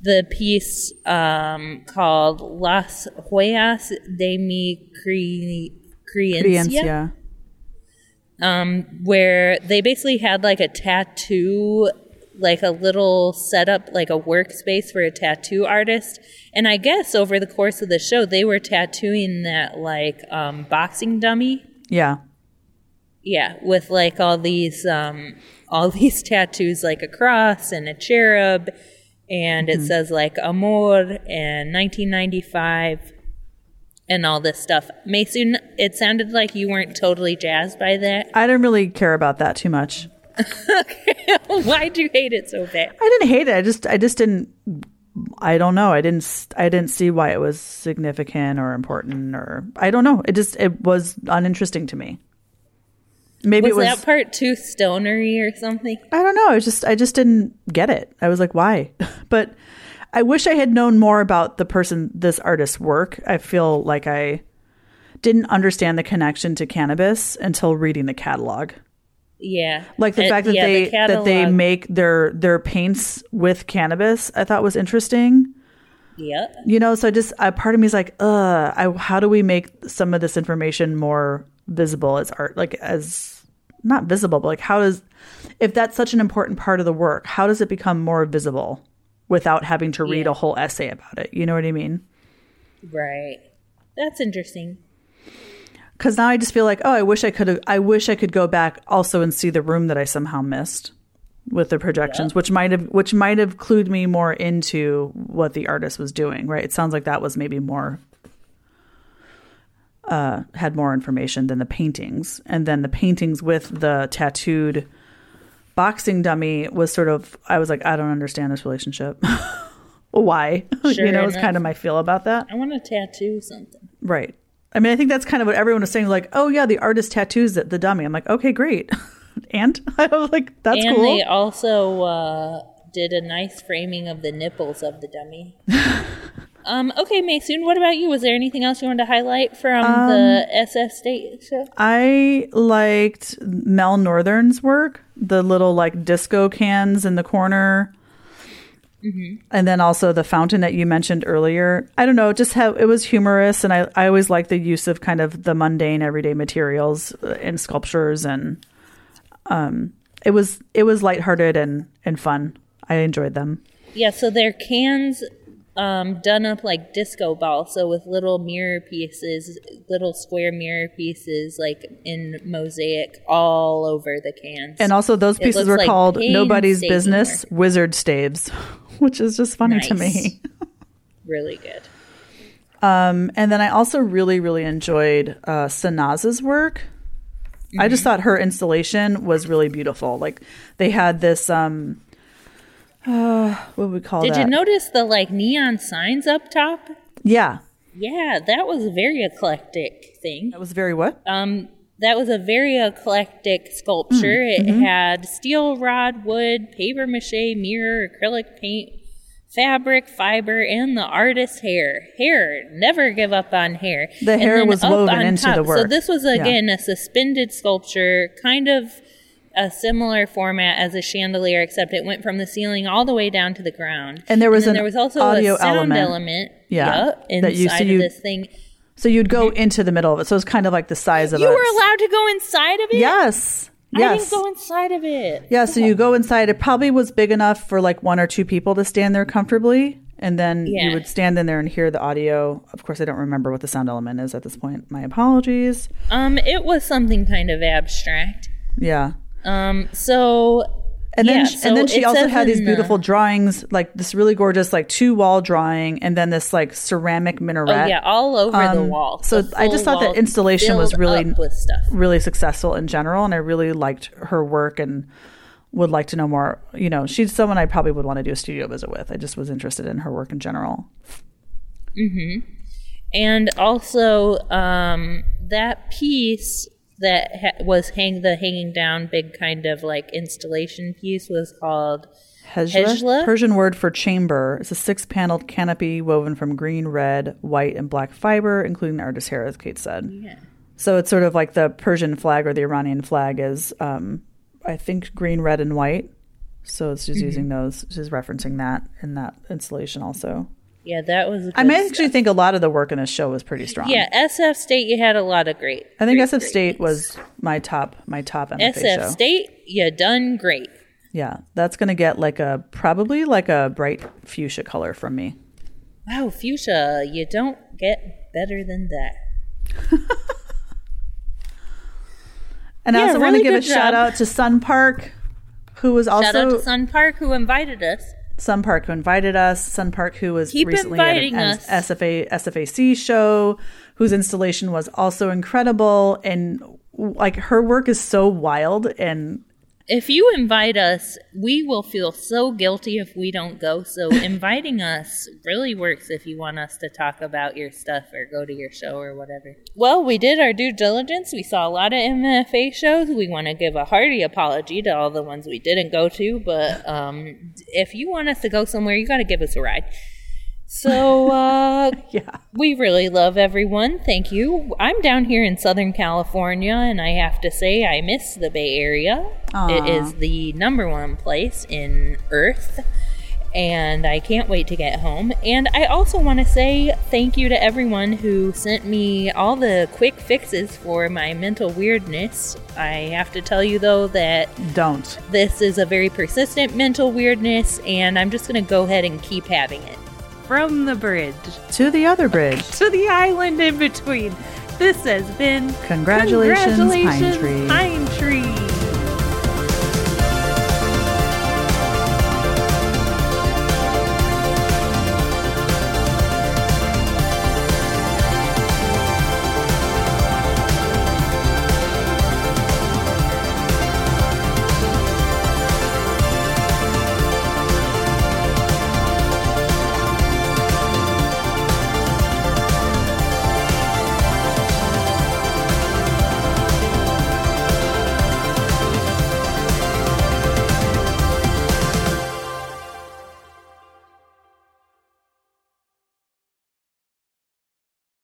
[SPEAKER 1] the piece um, called Las Huellas de mi cre- creencia,
[SPEAKER 2] Creencia.
[SPEAKER 1] um, where they basically had like a tattoo, like a little setup, like a workspace for a tattoo artist. And I guess over the course of the show, they were tattooing that like um, boxing dummy.
[SPEAKER 2] Yeah.
[SPEAKER 1] Yeah, with like all these um all (laughs) these tattoos like a cross and a cherub and it mm-hmm. says like amor and 1995 and all this stuff. Maysoun, it sounded like you weren't totally jazzed by that.
[SPEAKER 2] I didn't really care about that too much. (laughs) (laughs)
[SPEAKER 1] Why'd you hate it so bad?
[SPEAKER 2] I didn't hate it. I just I just didn't I don't know. I didn't s- I didn't see why it was significant or important or I don't know. It just it was uninteresting to me. Maybe
[SPEAKER 1] Was,
[SPEAKER 2] it was
[SPEAKER 1] that part too stonery or something?
[SPEAKER 2] I don't know. I just I just didn't get it. I was like, why? (laughs) but I wish I had known more about the person, this artist's work. I feel like I didn't understand the connection to cannabis until reading the catalog.
[SPEAKER 1] Yeah.
[SPEAKER 2] Like the
[SPEAKER 1] Uh,
[SPEAKER 2] fact that
[SPEAKER 1] yeah,
[SPEAKER 2] they
[SPEAKER 1] the
[SPEAKER 2] that they make their their paints with cannabis, I thought was interesting.
[SPEAKER 1] Yep.
[SPEAKER 2] You know, so I just a part of me is like, uh, I, how do we make some of this information more visible as art, like as not visible, but like how does, if that's such an important part of the work, how does it become more visible without having to read
[SPEAKER 1] Yeah.
[SPEAKER 2] a whole essay about it? You know what I mean?
[SPEAKER 1] Right. That's interesting.
[SPEAKER 2] Because now I just feel like, oh, I wish I could, have, I wish I could go back also and see the room that I somehow missed with the projections, which might have, which might have clued me more into what the artist was doing. Right? It sounds like that was maybe more uh, had more information than the paintings, and then the paintings with the tattooed boxing dummy was sort of. I was like, I don't understand this relationship. (laughs) Why? (laughs)
[SPEAKER 1] Sure
[SPEAKER 2] you know, it's kind of my feel about that.
[SPEAKER 1] I want to tattoo something.
[SPEAKER 2] Right. I mean, I think that's kind of what everyone was saying. Like, oh yeah, the artist tattoos the, the dummy. I'm like, okay, great. (laughs) and (laughs) I was like, that's
[SPEAKER 1] and
[SPEAKER 2] cool.
[SPEAKER 1] they also uh, did a nice framing of the nipples of the dummy. (laughs) um, okay, Maysoun, what about you? Was there anything else you wanted to highlight from
[SPEAKER 2] Um,
[SPEAKER 1] the SF State show?
[SPEAKER 2] I liked Mel Northern's work, the little like disco cans in the corner. And then also the fountain that you mentioned earlier. I don't know, just how it was humorous, and I, I always like the use of kind of the mundane everyday materials uh, in sculptures, and um, it was it was lighthearted and and fun. I enjoyed them.
[SPEAKER 1] Yeah, so they're cans um, done up like disco balls, so with little mirror pieces, little square mirror pieces, like in mosaic all over the cans.
[SPEAKER 2] And also, those pieces were
[SPEAKER 1] like
[SPEAKER 2] called "Nobody's Business" wizard staves, (laughs) which is just funny to me. (laughs)
[SPEAKER 1] really good.
[SPEAKER 2] Um, and then I also really, really enjoyed uh, Sanaz's work. I
[SPEAKER 1] Mm-hmm.
[SPEAKER 2] just thought her installation was really beautiful. Like they had this, um, uh, what would we call it.
[SPEAKER 1] Did
[SPEAKER 2] that?
[SPEAKER 1] you notice the like neon signs up top?
[SPEAKER 2] yeah,
[SPEAKER 1] Yeah, that was a very eclectic thing.
[SPEAKER 2] that was very what?
[SPEAKER 1] Um, that was a very eclectic sculpture. It had steel rod, wood, paper mache, mirror, acrylic paint, fabric, fiber, and the artist's hair. Hair. Never give up on hair.
[SPEAKER 2] The
[SPEAKER 1] And
[SPEAKER 2] hair was woven into the work.
[SPEAKER 1] So this was
[SPEAKER 2] Yeah.
[SPEAKER 1] again a suspended sculpture, kind of a similar format as a chandelier, except it went from the ceiling all the way down to the ground.
[SPEAKER 2] And there was
[SPEAKER 1] then
[SPEAKER 2] an
[SPEAKER 1] there was also
[SPEAKER 2] audio
[SPEAKER 1] a sound
[SPEAKER 2] element.
[SPEAKER 1] element.
[SPEAKER 2] Yeah, that you- so
[SPEAKER 1] inside
[SPEAKER 2] you-
[SPEAKER 1] of this thing.
[SPEAKER 2] So you'd go into the middle of it. So it's kind of like the size of a
[SPEAKER 1] You
[SPEAKER 2] a.
[SPEAKER 1] were allowed to go inside of it.
[SPEAKER 2] Yes.
[SPEAKER 1] I
[SPEAKER 2] Yes.
[SPEAKER 1] didn't go inside of it.
[SPEAKER 2] Yeah, so you go inside. It probably was big enough for like one or two people to stand there comfortably. And then
[SPEAKER 1] Yeah.
[SPEAKER 2] you would stand in there and hear the audio. Of course, I don't remember what the sound element is at this point. My apologies.
[SPEAKER 1] Um, it was something kind of abstract.
[SPEAKER 2] Yeah.
[SPEAKER 1] Um, so
[SPEAKER 2] And then,
[SPEAKER 1] yeah, so
[SPEAKER 2] and then she also had these
[SPEAKER 1] in the-
[SPEAKER 2] beautiful drawings, like this really gorgeous, like two wall drawing, and then this like ceramic
[SPEAKER 1] Oh
[SPEAKER 2] minaret.
[SPEAKER 1] yeah, all over the
[SPEAKER 2] Um,
[SPEAKER 1] wall.
[SPEAKER 2] so
[SPEAKER 1] The
[SPEAKER 2] I just thought that installation was really-
[SPEAKER 1] up with stuff.
[SPEAKER 2] really successful in general, and I really liked her work and would like to know more. You know, she's someone I probably would want to do a studio visit with. I just was interested in her work in general. Hmm.
[SPEAKER 1] And also, um, that piece that ha- was hang the hanging down big kind of like installation piece was called
[SPEAKER 2] Hejla,
[SPEAKER 1] Hejla?
[SPEAKER 2] Persian word for chamber. It's a six-paneled canopy woven from green, red, white, and black fiber, including the artist hair, as Kate said.
[SPEAKER 1] yeah.
[SPEAKER 2] So it's sort of like the Persian flag or the Iranian flag is, um, I think, green, red, and white. So it's just using those. She's referencing that in that installation also.
[SPEAKER 1] Yeah, that was.
[SPEAKER 2] I actually think a lot of the work in this show was pretty strong.
[SPEAKER 1] Yeah, SF State, you had a lot of great.
[SPEAKER 2] I think
[SPEAKER 1] great,
[SPEAKER 2] SF State was my top, my top MFA
[SPEAKER 1] SF
[SPEAKER 2] show.
[SPEAKER 1] State, you done great.
[SPEAKER 2] Yeah, that's gonna get like a probably like a bright fuchsia color from me.
[SPEAKER 1] Wow, fuchsia, you don't get better than that. (laughs)
[SPEAKER 2] And I
[SPEAKER 1] Yeah,
[SPEAKER 2] also want to give a
[SPEAKER 1] good
[SPEAKER 2] shout out to Sun Park, who was also
[SPEAKER 1] Shout out to Sun Park who invited us.
[SPEAKER 2] Sun Park who invited us. Sun Park who was
[SPEAKER 1] Keep
[SPEAKER 2] recently at an
[SPEAKER 1] us.
[SPEAKER 2] SFA SFAC show, whose installation was also incredible, and like her work is so wild and
[SPEAKER 1] If you invite us, we will feel so guilty if we don't go. So (laughs) inviting us really works if you want us to talk about your stuff or go to your show or whatever. Well, we did our due diligence. We saw a lot of MFA shows. We want to give a hearty apology to all the ones we didn't go to, but um, if you want us to go somewhere, you got to give us a ride. So (laughs) uh,
[SPEAKER 2] yeah.
[SPEAKER 1] we really love everyone. Thank you. I'm down here in Southern California, and I have to say, I miss the Bay Area. It is the number one place in Earth, and I can't wait to get home. And I also want to say thank you to everyone who sent me all the quick fixes for my mental weirdness. I have to tell you, though, that
[SPEAKER 2] Don't.
[SPEAKER 1] this is a very persistent mental weirdness, and I'm just going to go ahead and keep having it. From the bridge
[SPEAKER 2] To the other bridge. (laughs)
[SPEAKER 1] to the island in between. This has been
[SPEAKER 2] Congratulations, Pine Tree.
[SPEAKER 1] Pine Tree.